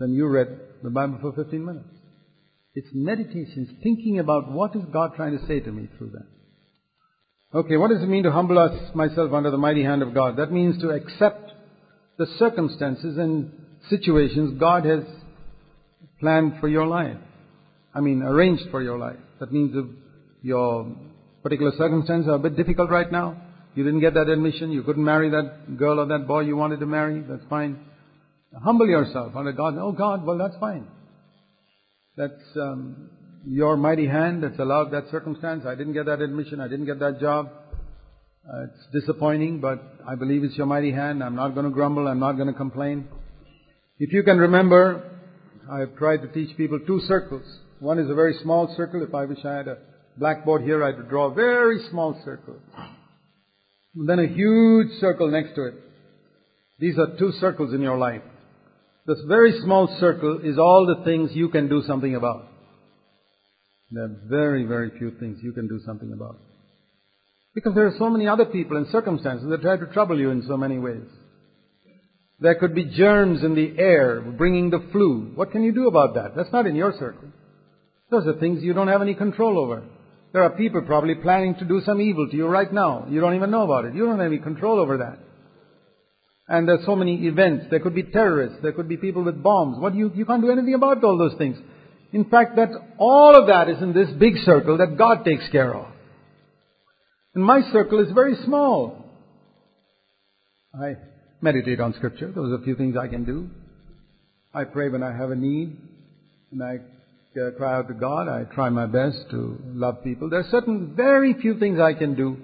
than you read the Bible for 15 minutes. It's meditation, it's thinking about what is God trying to say to me through that. Okay, what does it mean to humble us, myself under the mighty hand of God? That means to accept the circumstances and situations God has planned for your life. I mean, arranged for your life. That means if your particular circumstances are a bit difficult right now, you didn't get that admission, you couldn't marry that girl or that boy you wanted to marry, that's fine. Humble yourself under God. Oh God, well that's fine. That's um, your mighty hand that's allowed that circumstance. I didn't get that admission, I didn't get that job. Uh, it's disappointing, but I believe it's your mighty hand. I'm not going to grumble, I'm not going to complain. If you can remember I've tried to teach people two circles. One is a very small circle. If I wish I had a blackboard here, I'd draw a very small circle. And then a huge circle next to it. These are two circles in your life. This very small circle is all the things you can do something about. There are very, very few things you can do something about. Because there are so many other people and circumstances that try to trouble you in so many ways. There could be germs in the air bringing the flu. What can you do about that? That's not in your circle. Those are things you don't have any control over. There are people probably planning to do some evil to you right now. You don't even know about it. You don't have any control over that. And there's so many events. There could be terrorists. There could be people with bombs. What you, you can't do anything about all those things. In fact, that all of that is in this big circle that God takes care of. And my circle is very small. I meditate on Scripture. Those are a few things I can do. I pray when I have a need, and I uh, cry out to God. I try my best to love people. There are certain very few things I can do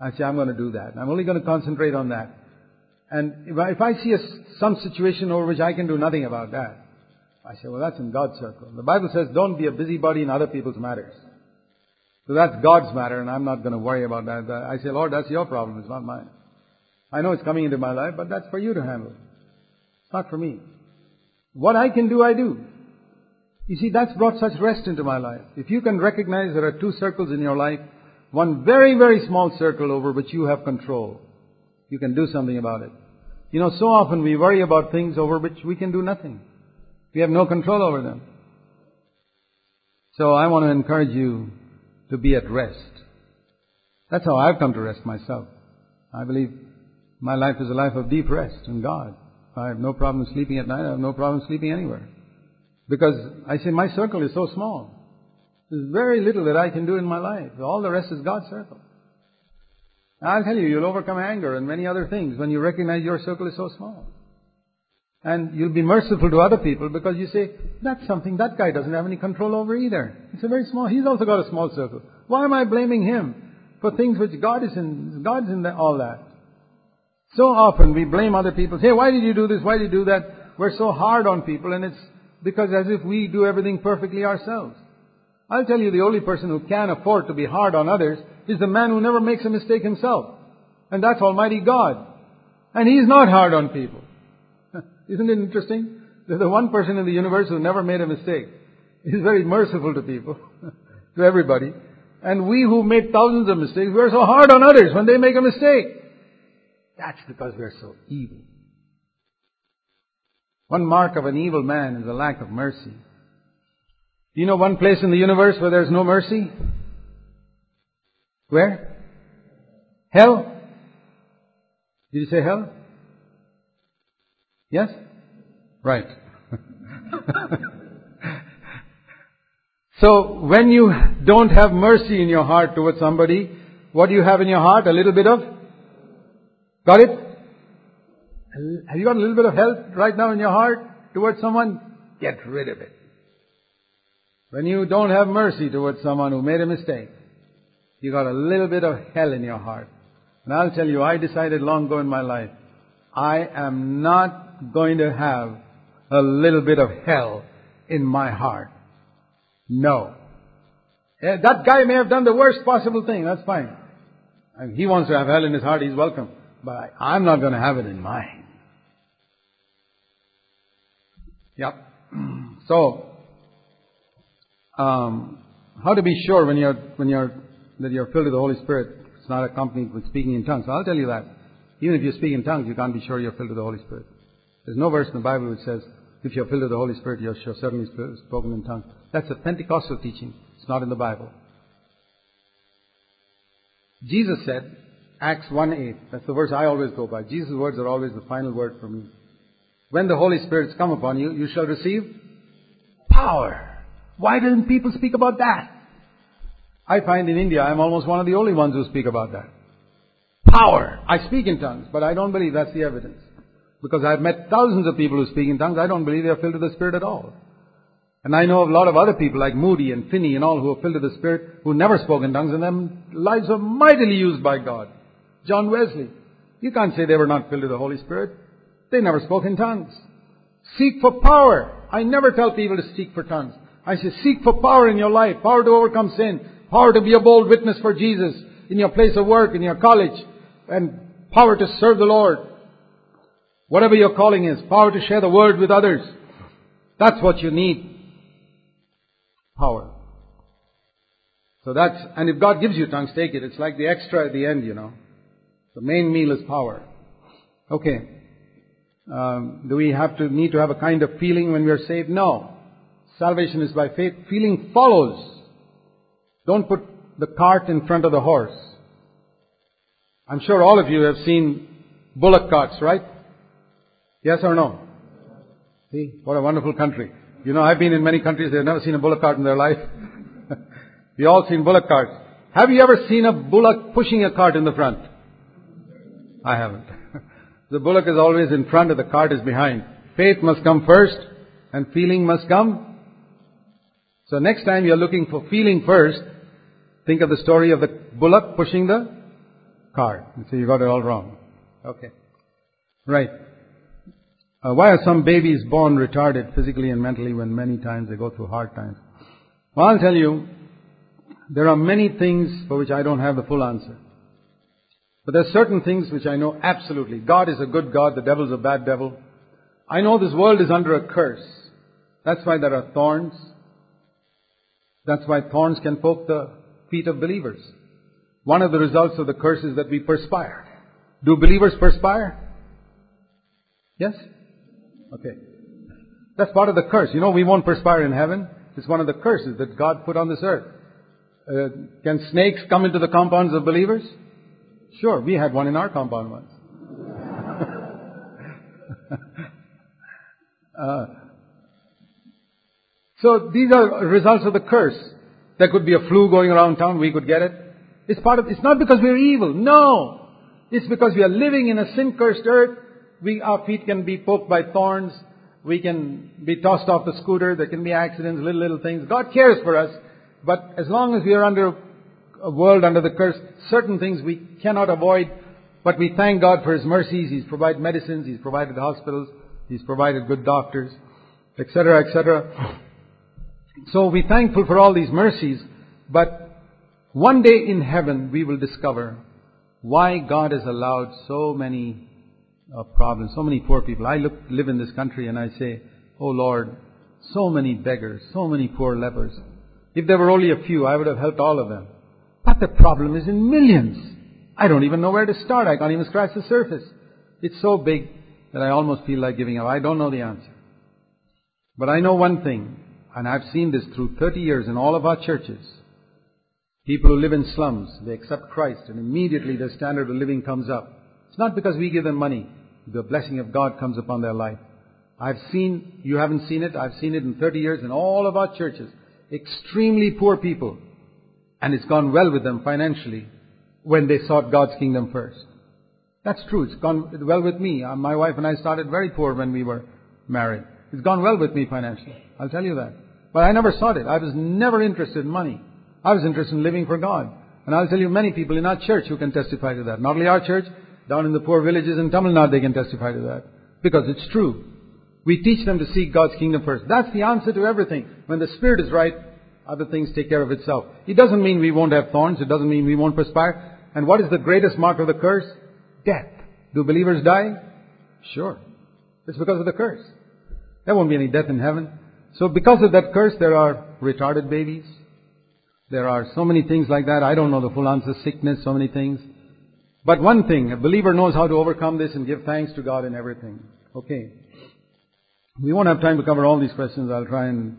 I say, I'm going to do that. I'm only going to concentrate on that. And if I, if I see a, some situation over which I can do nothing about that, I say, well, that's in God's circle. The Bible says, don't be a busybody in other people's matters. So that's God's matter, and I'm not going to worry about that. I say, Lord, that's your problem. It's not mine. I know it's coming into my life, but that's for you to handle. It's not for me. What I can do, I do. You see, that's brought such rest into my life. If you can recognize there are two circles in your life, one very, very small circle over which you have control, you can do something about it. You know, so often we worry about things over which we can do nothing. We have no control over them. So I want to encourage you to be at rest. That's how I've come to rest myself. I believe my life is a life of deep rest in God. I have no problem sleeping at night. I have no problem sleeping anywhere. Because I say my circle is so small. There's very little that I can do in my life. All the rest is God's circle. I'll tell you, you'll overcome anger and many other things when you recognize your circle is so small. And you'll be merciful to other people because you say, that's something that guy doesn't have any control over either. It's a very small, he's also got a small circle. Why am I blaming him for things which God is in, God's in the, all that? So often we blame other people. Say, why did you do this? Why did you do that? We're so hard on people and it's because as if we do everything perfectly ourselves. I'll tell you the only person who can afford to be hard on others is the man who never makes a mistake himself. And that's Almighty God. And He's not hard on people. Isn't it interesting? There's the one person in the universe who never made a mistake. He's very merciful to people, to everybody. And we who make thousands of mistakes, we're so hard on others when they make a mistake. That's because we're so evil. One mark of an evil man is a lack of mercy. Do you know one place in the universe where there's no mercy? Where? Hell? Did you say hell? Yes? Right. so, when you don't have mercy in your heart towards somebody, what do you have in your heart? A little bit of? Got it? Have you got a little bit of hell right now in your heart towards someone? Get rid of it. When you don't have mercy towards someone who made a mistake, you got a little bit of hell in your heart. And I'll tell you, I decided long ago in my life, I am not going to have a little bit of hell in my heart. No. That guy may have done the worst possible thing, that's fine. he wants to have hell in his heart, he's welcome. But I'm not going to have it in mine. Yep. So, um, how to be sure when you're when you're that you're filled with the Holy Spirit? It's not accompanied with speaking in tongues. I'll tell you that. Even if you speak in tongues, you can't be sure you're filled with the Holy Spirit. There's no verse in the Bible which says if you're filled with the Holy Spirit, you're certainly spoken in tongues. That's a Pentecostal teaching. It's not in the Bible. Jesus said, Acts 1 8. That's the verse I always go by. Jesus' words are always the final word for me. When the Holy Spirit's come upon you, you shall receive power. Why didn't people speak about that? I find in India I'm almost one of the only ones who speak about that. Power. I speak in tongues, but I don't believe that's the evidence. Because I've met thousands of people who speak in tongues, I don't believe they're filled with the Spirit at all. And I know of a lot of other people like Moody and Finney and all who are filled with the Spirit who never spoke in tongues and their lives are mightily used by God. John Wesley. You can't say they were not filled with the Holy Spirit. They never spoke in tongues. Seek for power. I never tell people to seek for tongues. I say seek for power in your life, power to overcome sin, power to be a bold witness for Jesus in your place of work, in your college, and power to serve the Lord. Whatever your calling is, power to share the word with others. That's what you need. Power. So that's, and if God gives you tongues, take it. It's like the extra at the end, you know. The main meal is power. Okay. Um, do we have to need to have a kind of feeling when we are saved? No. Salvation is by faith. Feeling follows. Don't put the cart in front of the horse. I'm sure all of you have seen bullock carts, right? Yes or no? See, what a wonderful country. You know, I've been in many countries, they've never seen a bullock cart in their life. we all seen bullock carts. Have you ever seen a bullock pushing a cart in the front? I haven't. the bullock is always in front and the cart is behind. Faith must come first and feeling must come so next time you're looking for feeling first, think of the story of the bullock pushing the card. So you got it all wrong. Okay. Right. Uh, why are some babies born retarded physically and mentally when many times they go through hard times? Well, I'll tell you, there are many things for which I don't have the full answer. But there's certain things which I know absolutely. God is a good God, the devil's a bad devil. I know this world is under a curse. That's why there are thorns. That's why thorns can poke the feet of believers. One of the results of the curse is that we perspire. Do believers perspire? Yes? Okay. That's part of the curse. You know, we won't perspire in heaven. It's one of the curses that God put on this earth. Uh, can snakes come into the compounds of believers? Sure, we had one in our compound once. uh, so these are results of the curse. There could be a flu going around town, we could get it. It's part of, it's not because we're evil, no! It's because we are living in a sin-cursed earth. We, our feet can be poked by thorns. We can be tossed off the scooter. There can be accidents, little, little things. God cares for us. But as long as we are under a world under the curse, certain things we cannot avoid. But we thank God for His mercies. He's provided medicines. He's provided hospitals. He's provided good doctors, etc., etc. So we're thankful for all these mercies. But one day in heaven we will discover why God has allowed so many uh, problems, so many poor people. I look, live in this country and I say, Oh Lord, so many beggars, so many poor lepers. If there were only a few, I would have helped all of them. But the problem is in millions. I don't even know where to start. I can't even scratch the surface. It's so big that I almost feel like giving up. I don't know the answer. But I know one thing, and I've seen this through 30 years in all of our churches. People who live in slums, they accept Christ and immediately their standard of living comes up. It's not because we give them money. The blessing of God comes upon their life. I've seen, you haven't seen it, I've seen it in 30 years in all of our churches. Extremely poor people. And it's gone well with them financially when they sought God's kingdom first. That's true. It's gone well with me. Uh, my wife and I started very poor when we were married. It's gone well with me financially. I'll tell you that. But I never sought it. I was never interested in money. I was interested in living for God. And I'll tell you many people in our church who can testify to that. Not only our church, down in the poor villages in Tamil Nadu they can testify to that. Because it's true. We teach them to seek God's kingdom first. That's the answer to everything. When the Spirit is right, other things take care of itself. It doesn't mean we won't have thorns. It doesn't mean we won't perspire. And what is the greatest mark of the curse? Death. Do believers die? Sure. It's because of the curse. There won't be any death in heaven. So because of that curse, there are retarded babies. There are so many things like that. I don't know the full answer. Sickness, so many things. But one thing, a believer knows how to overcome this and give thanks to God in everything. Okay. We won't have time to cover all these questions. I'll try and.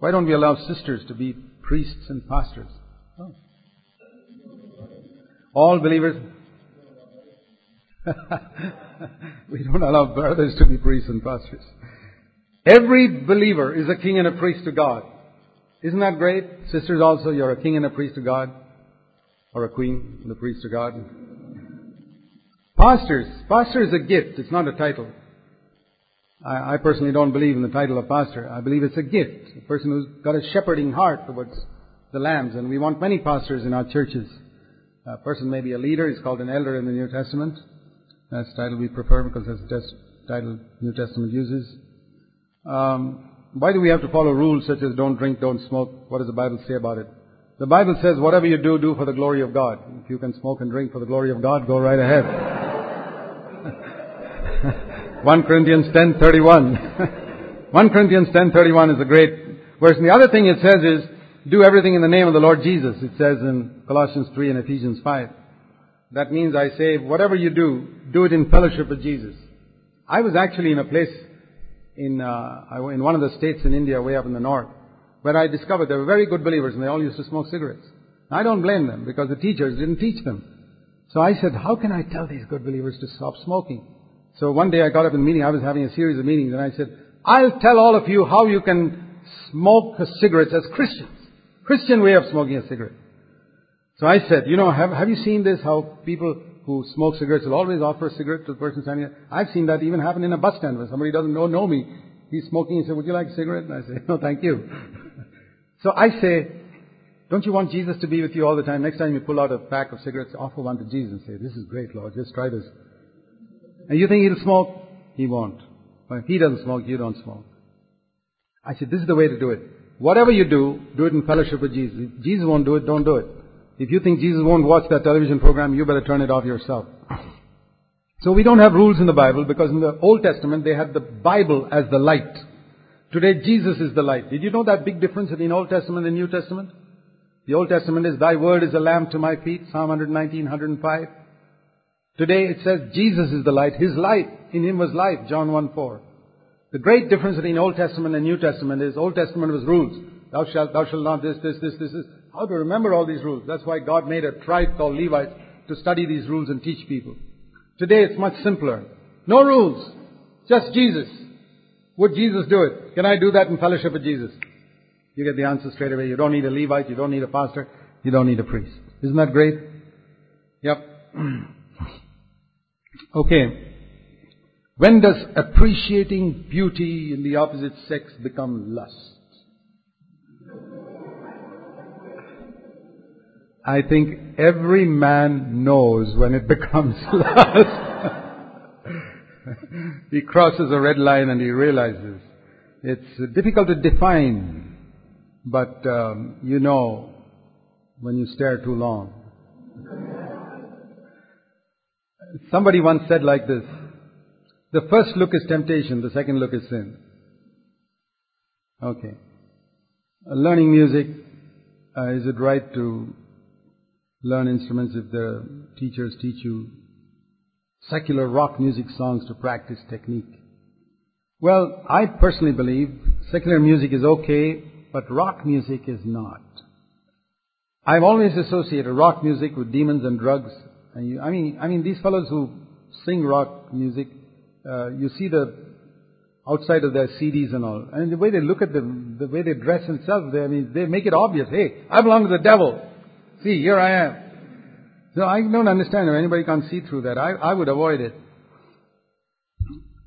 Why don't we allow sisters to be priests and pastors? Oh. All believers. we don't allow brothers to be priests and pastors. Every believer is a king and a priest to God. Isn't that great? Sisters also, you're a king and a priest to God. Or a queen and a priest to God. Pastors. Pastor is a gift. It's not a title. I, I personally don't believe in the title of pastor. I believe it's a gift. A person who's got a shepherding heart towards the lambs. And we want many pastors in our churches. A person may be a leader. He's called an elder in the New Testament. That's the title we prefer because that's the title New Testament uses. Um, why do we have to follow rules such as don't drink, don't smoke? What does the Bible say about it? The Bible says whatever you do, do for the glory of God. If you can smoke and drink for the glory of God, go right ahead. 1 Corinthians 10:31. 1 Corinthians 10:31 is a great verse. And the other thing it says is do everything in the name of the Lord Jesus. It says in Colossians 3 and Ephesians 5. That means I say whatever you do, do it in fellowship with Jesus. I was actually in a place in, uh, in one of the states in India, way up in the north, where I discovered they were very good believers and they all used to smoke cigarettes. I don't blame them because the teachers didn't teach them. So I said, how can I tell these good believers to stop smoking? So one day I got up in a meeting, I was having a series of meetings, and I said, I'll tell all of you how you can smoke cigarettes as Christians. Christian way of smoking a cigarette. So I said, you know, have, have you seen this, how people who smoke cigarettes will always offer a cigarette to the person standing there. I've seen that even happen in a bus stand where somebody doesn't know, know me. He's smoking. He said, would you like a cigarette? And I say, no, thank you. So I say, Don't you want Jesus to be with you all the time? Next time you pull out a pack of cigarettes, offer one to Jesus and say, This is great, Lord, just try this. And you think he'll smoke? He won't. Well, he doesn't smoke, you don't smoke. I said, This is the way to do it. Whatever you do, do it in fellowship with Jesus. If Jesus won't do it, don't do it. If you think Jesus won't watch that television program, you better turn it off yourself. So we don't have rules in the Bible because in the Old Testament they had the Bible as the light. Today Jesus is the light. Did you know that big difference between Old Testament and New Testament? The Old Testament is, Thy word is a lamp to my feet, Psalm 119, 105. Today it says Jesus is the light. His light, in Him was life, John 1, 4. The great difference between Old Testament and New Testament is Old Testament was rules. Thou shalt, thou shalt not this, this, this, this, this. How to remember all these rules? That's why God made a tribe called Levites to study these rules and teach people. Today it's much simpler. No rules. Just Jesus. Would Jesus do it? Can I do that in fellowship with Jesus? You get the answer straight away. You don't need a Levite, you don't need a pastor, you don't need a priest. Isn't that great? Yep. okay. When does appreciating beauty in the opposite sex become lust? I think every man knows when it becomes lust. he crosses a red line and he realizes it's difficult to define, but um, you know when you stare too long. Somebody once said like this the first look is temptation, the second look is sin. Okay. Uh, learning music, uh, is it right to learn instruments if the teachers teach you secular rock music songs to practice technique? Well, I personally believe secular music is okay, but rock music is not. I've always associated rock music with demons and drugs. And you, I mean, I mean, these fellows who sing rock music, uh, you see the outside of their CDs and all, and the way they look at them, the way they dress themselves, they, I mean, they make it obvious. Hey, I belong to the devil. See, here I am. So I don't understand if anybody can see through that. I, I would avoid it.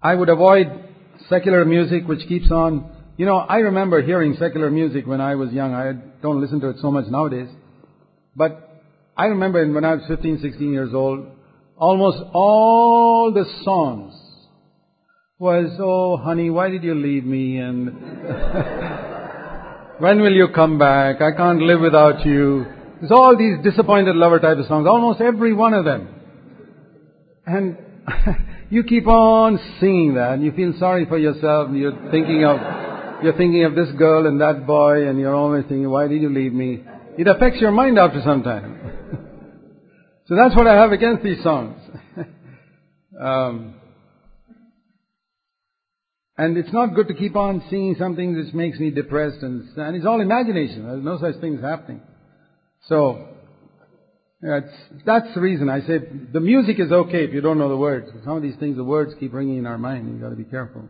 I would avoid secular music which keeps on. You know, I remember hearing secular music when I was young. I don't listen to it so much nowadays. But I remember when I was 15, 16 years old, almost all the songs was, oh honey, why did you leave me? And when will you come back? I can't live without you. It's all these disappointed lover type of songs, almost every one of them. And you keep on singing that and you feel sorry for yourself and you're thinking of, you're thinking of this girl and that boy and you're always thinking, why did you leave me? It affects your mind after some time. so that's what I have against these songs. um, and it's not good to keep on singing something which makes me depressed and, and it's all imagination. There's no such thing as happening. So, that's, that's the reason I say the music is okay if you don't know the words. Some of these things, the words keep ringing in our mind. You've got to be careful.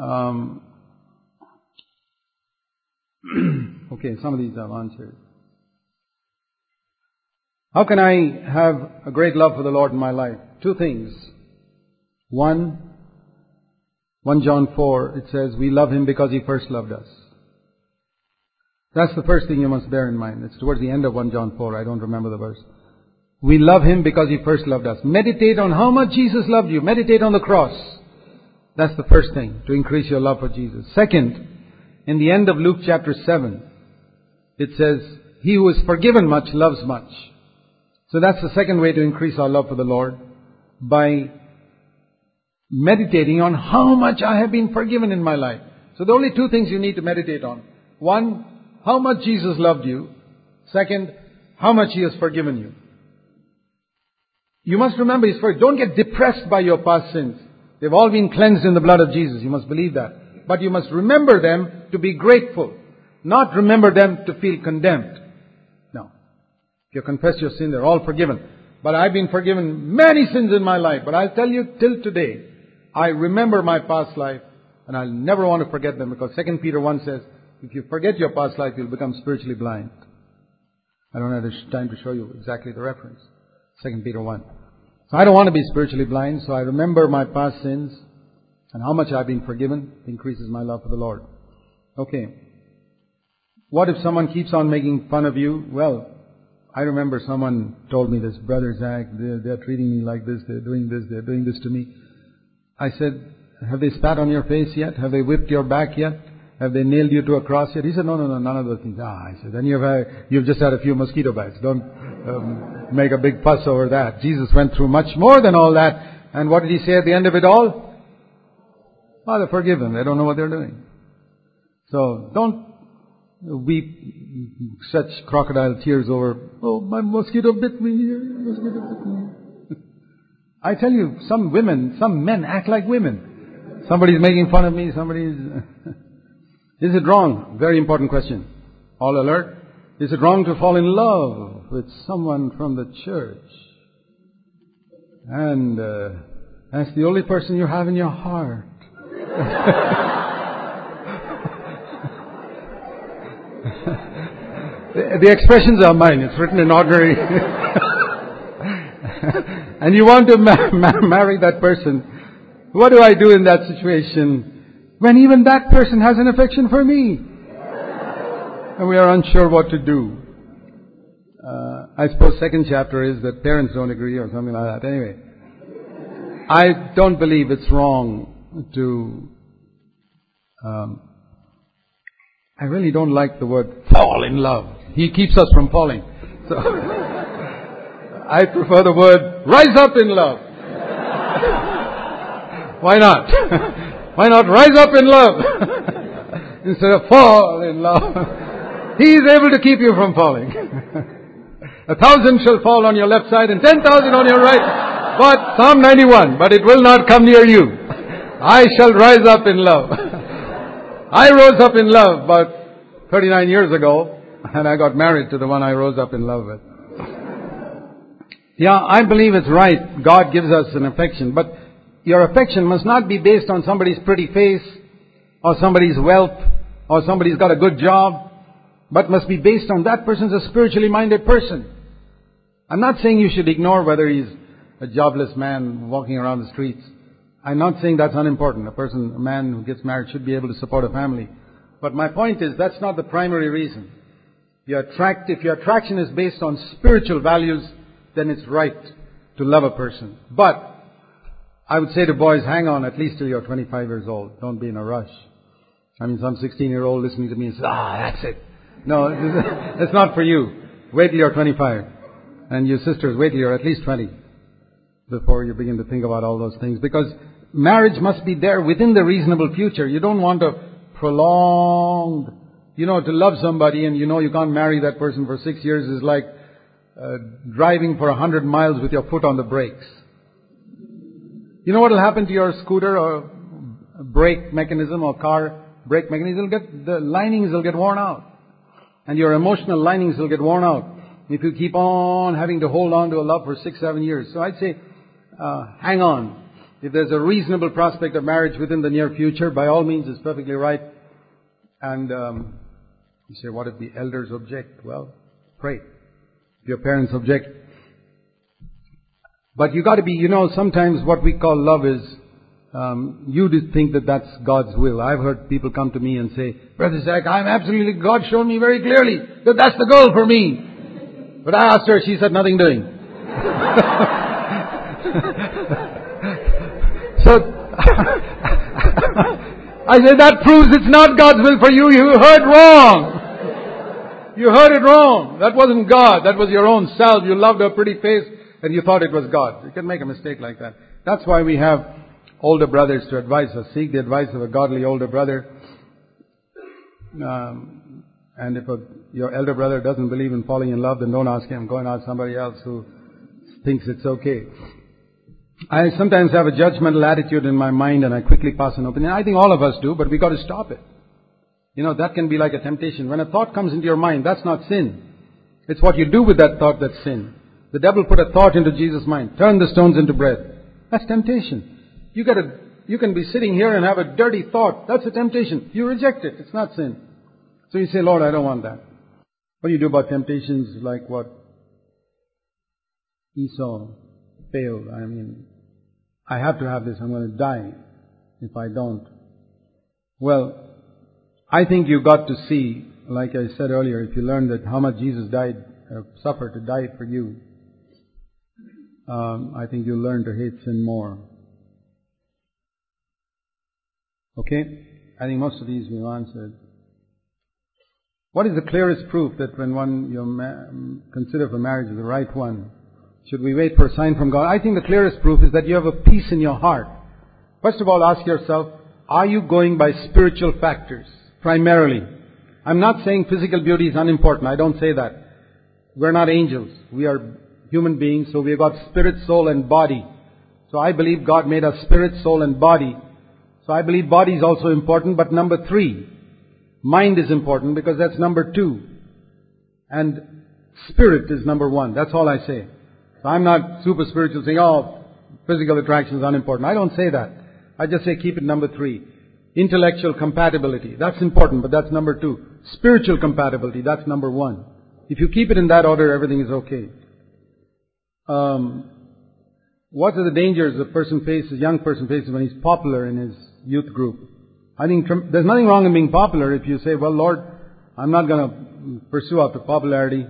Um, okay, some of these I've answered. How can I have a great love for the Lord in my life? Two things. One, 1 John 4, it says, We love Him because He first loved us. That's the first thing you must bear in mind. It's towards the end of 1 John 4. I don't remember the verse. We love Him because He first loved us. Meditate on how much Jesus loved you. Meditate on the cross. That's the first thing, to increase your love for Jesus. Second, in the end of Luke chapter 7, it says, He who is forgiven much loves much. So that's the second way to increase our love for the Lord. By meditating on how much I have been forgiven in my life. So the only two things you need to meditate on. One, how much Jesus loved you. Second, how much He has forgiven you. You must remember His first. Don't get depressed by your past sins. They've all been cleansed in the blood of Jesus. You must believe that. But you must remember them to be grateful. Not remember them to feel condemned. No. If you confess your sin, they're all forgiven. But I've been forgiven many sins in my life. But I'll tell you till today, I remember my past life and I'll never want to forget them because 2 Peter 1 says, if you forget your past life, you'll become spiritually blind. I don't have time to show you exactly the reference. 2 Peter 1. So I don't want to be spiritually blind, so I remember my past sins and how much I've been forgiven increases my love for the Lord. Okay. What if someone keeps on making fun of you? Well, I remember someone told me this, Brother Zach, they're, they're treating me like this, they're doing this, they're doing this to me. I said, have they spat on your face yet? Have they whipped your back yet? Have they nailed you to a cross yet? He said, no, no, no, none of those things. Ah, I said, then you've, had, you've just had a few mosquito bites. Don't um, make a big fuss over that. Jesus went through much more than all that. And what did he say at the end of it all? Father, forgive them. They don't know what they're doing. So don't weep such crocodile tears over, oh, my mosquito bit me here, mosquito bit me. I tell you, some women, some men act like women. Somebody's making fun of me, somebody's... Is it wrong? Very important question. All alert. Is it wrong to fall in love with someone from the church? And uh, that's the only person you have in your heart. the, the expressions are mine. It's written in ordinary. and you want to ma- ma- marry that person. What do I do in that situation? When even that person has an affection for me. And we are unsure what to do. Uh, I suppose second chapter is that parents don't agree or something like that. Anyway, I don't believe it's wrong to. Um, I really don't like the word fall in love. He keeps us from falling. So I prefer the word rise up in love. Why not? Why not rise up in love instead of fall in love? he is able to keep you from falling. A thousand shall fall on your left side and ten thousand on your right. But Psalm 91, but it will not come near you. I shall rise up in love. I rose up in love about 39 years ago, and I got married to the one I rose up in love with. Yeah, I believe it's right. God gives us an affection, but your affection must not be based on somebody's pretty face or somebody's wealth or somebody's got a good job, but must be based on that person's a spiritually minded person. I'm not saying you should ignore whether he's a jobless man walking around the streets. I'm not saying that's unimportant. A person, a man who gets married should be able to support a family. But my point is that's not the primary reason. Attract, if your attraction is based on spiritual values, then it's right to love a person. But I would say to boys, hang on at least till you're 25 years old. Don't be in a rush. I mean, some 16 year old listening to me says, ah, that's it. No, it's not for you. Wait till you're 25. And you sisters, wait till you're at least 20 before you begin to think about all those things. Because marriage must be there within the reasonable future. You don't want a prolonged, you know, to love somebody and you know you can't marry that person for six years is like uh, driving for a hundred miles with your foot on the brakes. You know what will happen to your scooter or brake mechanism or car brake mechanism? It'll get, the linings will get worn out. And your emotional linings will get worn out if you keep on having to hold on to a love for six, seven years. So I'd say, uh, hang on. If there's a reasonable prospect of marriage within the near future, by all means, it's perfectly right. And um, you say, what if the elders object? Well, pray. If your parents object, but you got to be, you know, sometimes what we call love is um, you think that that's God's will. I've heard people come to me and say, Brother Zach, I'm absolutely, God showed me very clearly that that's the goal for me. But I asked her, she said nothing doing. so, I said, that proves it's not God's will for you. You heard wrong. You heard it wrong. That wasn't God. That was your own self. You loved her pretty face and you thought it was God. You can make a mistake like that. That's why we have older brothers to advise us. Seek the advice of a godly older brother. Um, and if a, your elder brother doesn't believe in falling in love, then don't ask him. Go and ask somebody else who thinks it's okay. I sometimes have a judgmental attitude in my mind and I quickly pass an opinion. I think all of us do, but we got to stop it. You know, that can be like a temptation. When a thought comes into your mind, that's not sin. It's what you do with that thought that's sin. The devil put a thought into Jesus' mind. Turn the stones into bread. That's temptation. You got a, you can be sitting here and have a dirty thought. That's a temptation. You reject it. It's not sin. So you say, Lord, I don't want that. What do you do about temptations like what Esau failed? I mean, I have to have this. I'm going to die if I don't. Well, I think you got to see like I said earlier, if you learn that how much Jesus died, uh, suffered to die for you, um, I think you'll learn to hate sin more. Okay? I think most of these we've answered. What is the clearest proof that when one you ma- consider for marriage is the right one, should we wait for a sign from God? I think the clearest proof is that you have a peace in your heart. First of all, ask yourself, are you going by spiritual factors primarily? I'm not saying physical beauty is unimportant. I don't say that. We're not angels. We are human beings, so we've got spirit, soul, and body. So I believe God made us spirit, soul, and body. So I believe body is also important, but number three, mind is important because that's number two. And spirit is number one. That's all I say. So I'm not super spiritual saying, oh, physical attraction is unimportant. I don't say that. I just say keep it number three. Intellectual compatibility. That's important, but that's number two. Spiritual compatibility. That's number one. If you keep it in that order, everything is okay. Um, what are the dangers a person faces, a young person faces when he's popular in his youth group? I think there's nothing wrong in being popular if you say, well, Lord, I'm not going to pursue after popularity.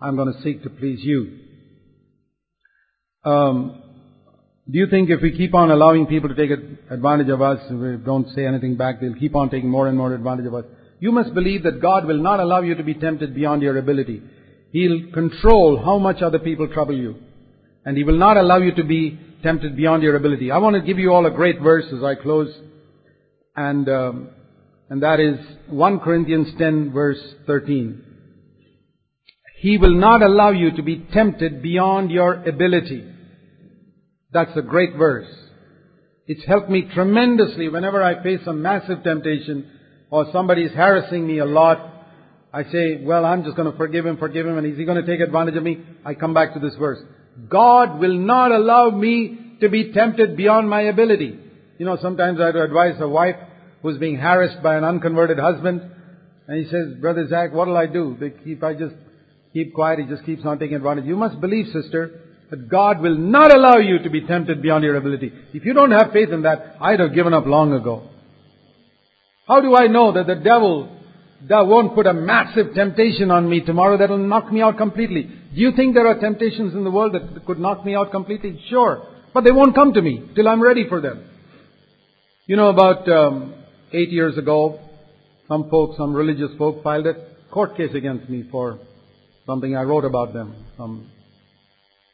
I'm going to seek to please you. Um, do you think if we keep on allowing people to take advantage of us, we don't say anything back, they'll keep on taking more and more advantage of us? You must believe that God will not allow you to be tempted beyond your ability. He'll control how much other people trouble you. And He will not allow you to be tempted beyond your ability. I want to give you all a great verse as I close. And, um, and that is 1 Corinthians 10 verse 13. He will not allow you to be tempted beyond your ability. That's a great verse. It's helped me tremendously whenever I face a massive temptation or somebody is harassing me a lot. I say, well, I'm just going to forgive him, forgive him, and is he going to take advantage of me? I come back to this verse. God will not allow me to be tempted beyond my ability. You know, sometimes I advise a wife who's being harassed by an unconverted husband, and he says, Brother Zach, what'll I do? If I just keep quiet, he just keeps on taking advantage. You must believe, sister, that God will not allow you to be tempted beyond your ability. If you don't have faith in that, I'd have given up long ago. How do I know that the devil that won't put a massive temptation on me tomorrow that will knock me out completely? Do you think there are temptations in the world that could knock me out completely? Sure. But they won't come to me till I'm ready for them. You know, about um, eight years ago, some folks, some religious folk filed a court case against me for something I wrote about them, some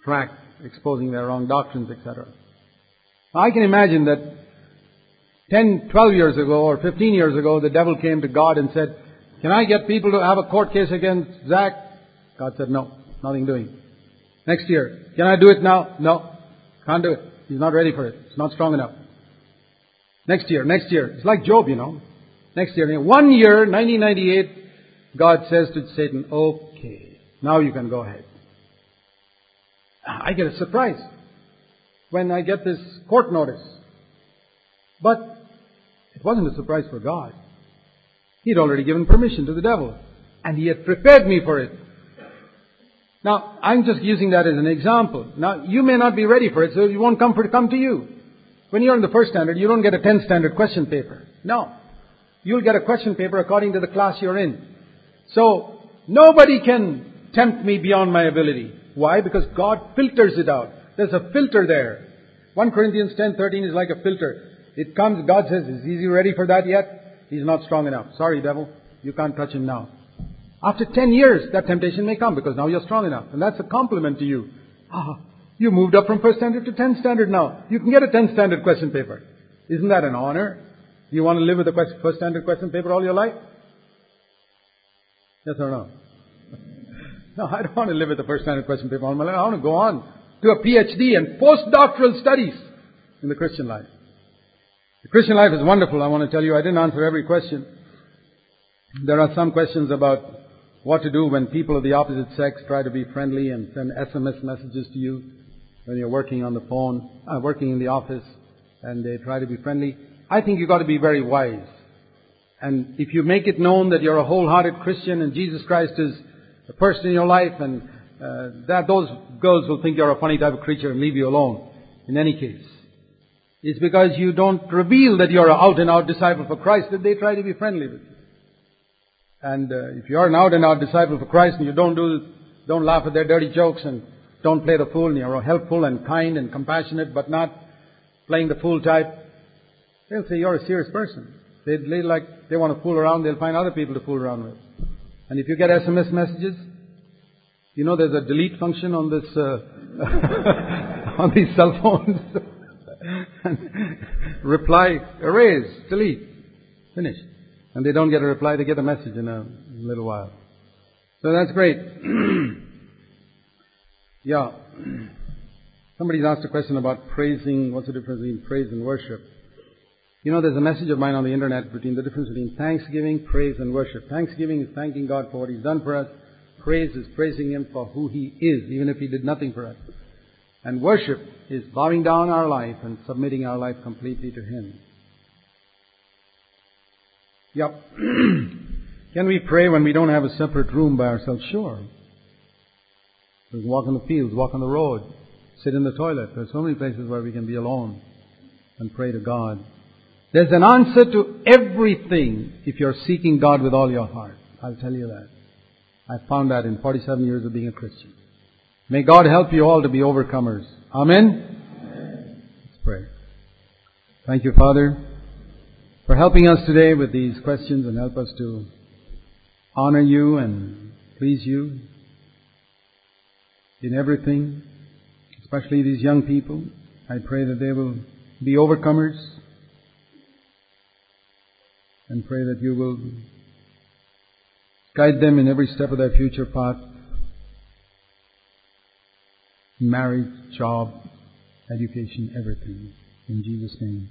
tract exposing their wrong doctrines, etc. I can imagine that 10, 12 years ago or 15 years ago, the devil came to God and said, Can I get people to have a court case against Zach? God said, No, nothing doing. Next year, can I do it now? No, can't do it. He's not ready for it. It's not strong enough. Next year, next year. It's like Job, you know. Next year. One year, 1998, God says to Satan, Okay, now you can go ahead. I get a surprise when I get this court notice. But it wasn't a surprise for God. He'd already given permission to the devil. And he had prepared me for it. Now, I'm just using that as an example. Now, you may not be ready for it, so it won't come, for, come to you. When you're in the first standard, you don't get a 10 standard question paper. No. You'll get a question paper according to the class you're in. So, nobody can tempt me beyond my ability. Why? Because God filters it out. There's a filter there. 1 Corinthians 10:13 is like a filter. It comes, God says, is he ready for that yet? He's not strong enough. Sorry, devil. You can't touch him now. After 10 years, that temptation may come because now you're strong enough. And that's a compliment to you. Ah, you moved up from first standard to 10 standard now. You can get a 10 standard question paper. Isn't that an honor? Do you want to live with a first standard question paper all your life? Yes or no? No, I don't want to live with the first standard question paper all my life. I want to go on to a PhD and postdoctoral studies in the Christian life. The Christian life is wonderful. I want to tell you, I didn't answer every question. There are some questions about what to do when people of the opposite sex try to be friendly and send SMS messages to you when you're working on the phone, uh, working in the office, and they try to be friendly. I think you've got to be very wise. And if you make it known that you're a wholehearted Christian and Jesus Christ is the person in your life, and uh, that those girls will think you're a funny type of creature and leave you alone. In any case, it's because you don't reveal that you're an out and out disciple for Christ that they try to be friendly with you. And uh, if you are an out and out disciple for Christ and you don't do, don't laugh at their dirty jokes and don't play the fool and you're helpful and kind and compassionate but not playing the fool type, they'll say you're a serious person. They, they like, they want to fool around, they'll find other people to fool around with. And if you get SMS messages, you know there's a delete function on this, uh, on these cell phones. reply, erase, delete, finish. And they don't get a reply, they get a message in a little while. So that's great. yeah. Somebody's asked a question about praising, what's the difference between praise and worship? You know, there's a message of mine on the internet between the difference between thanksgiving, praise, and worship. Thanksgiving is thanking God for what He's done for us. Praise is praising Him for who He is, even if He did nothing for us. And worship is bowing down our life and submitting our life completely to Him. Yep. Can we pray when we don't have a separate room by ourselves? Sure. We can walk in the fields, walk on the road, sit in the toilet. There's so many places where we can be alone and pray to God. There's an answer to everything if you're seeking God with all your heart. I'll tell you that. I found that in 47 years of being a Christian. May God help you all to be overcomers. Amen? Let's pray. Thank you, Father, for helping us today with these questions and help us to honor you and please you in everything, especially these young people. I pray that they will be overcomers and pray that you will guide them in every step of their future path marriage, job, education, everything. In Jesus' name.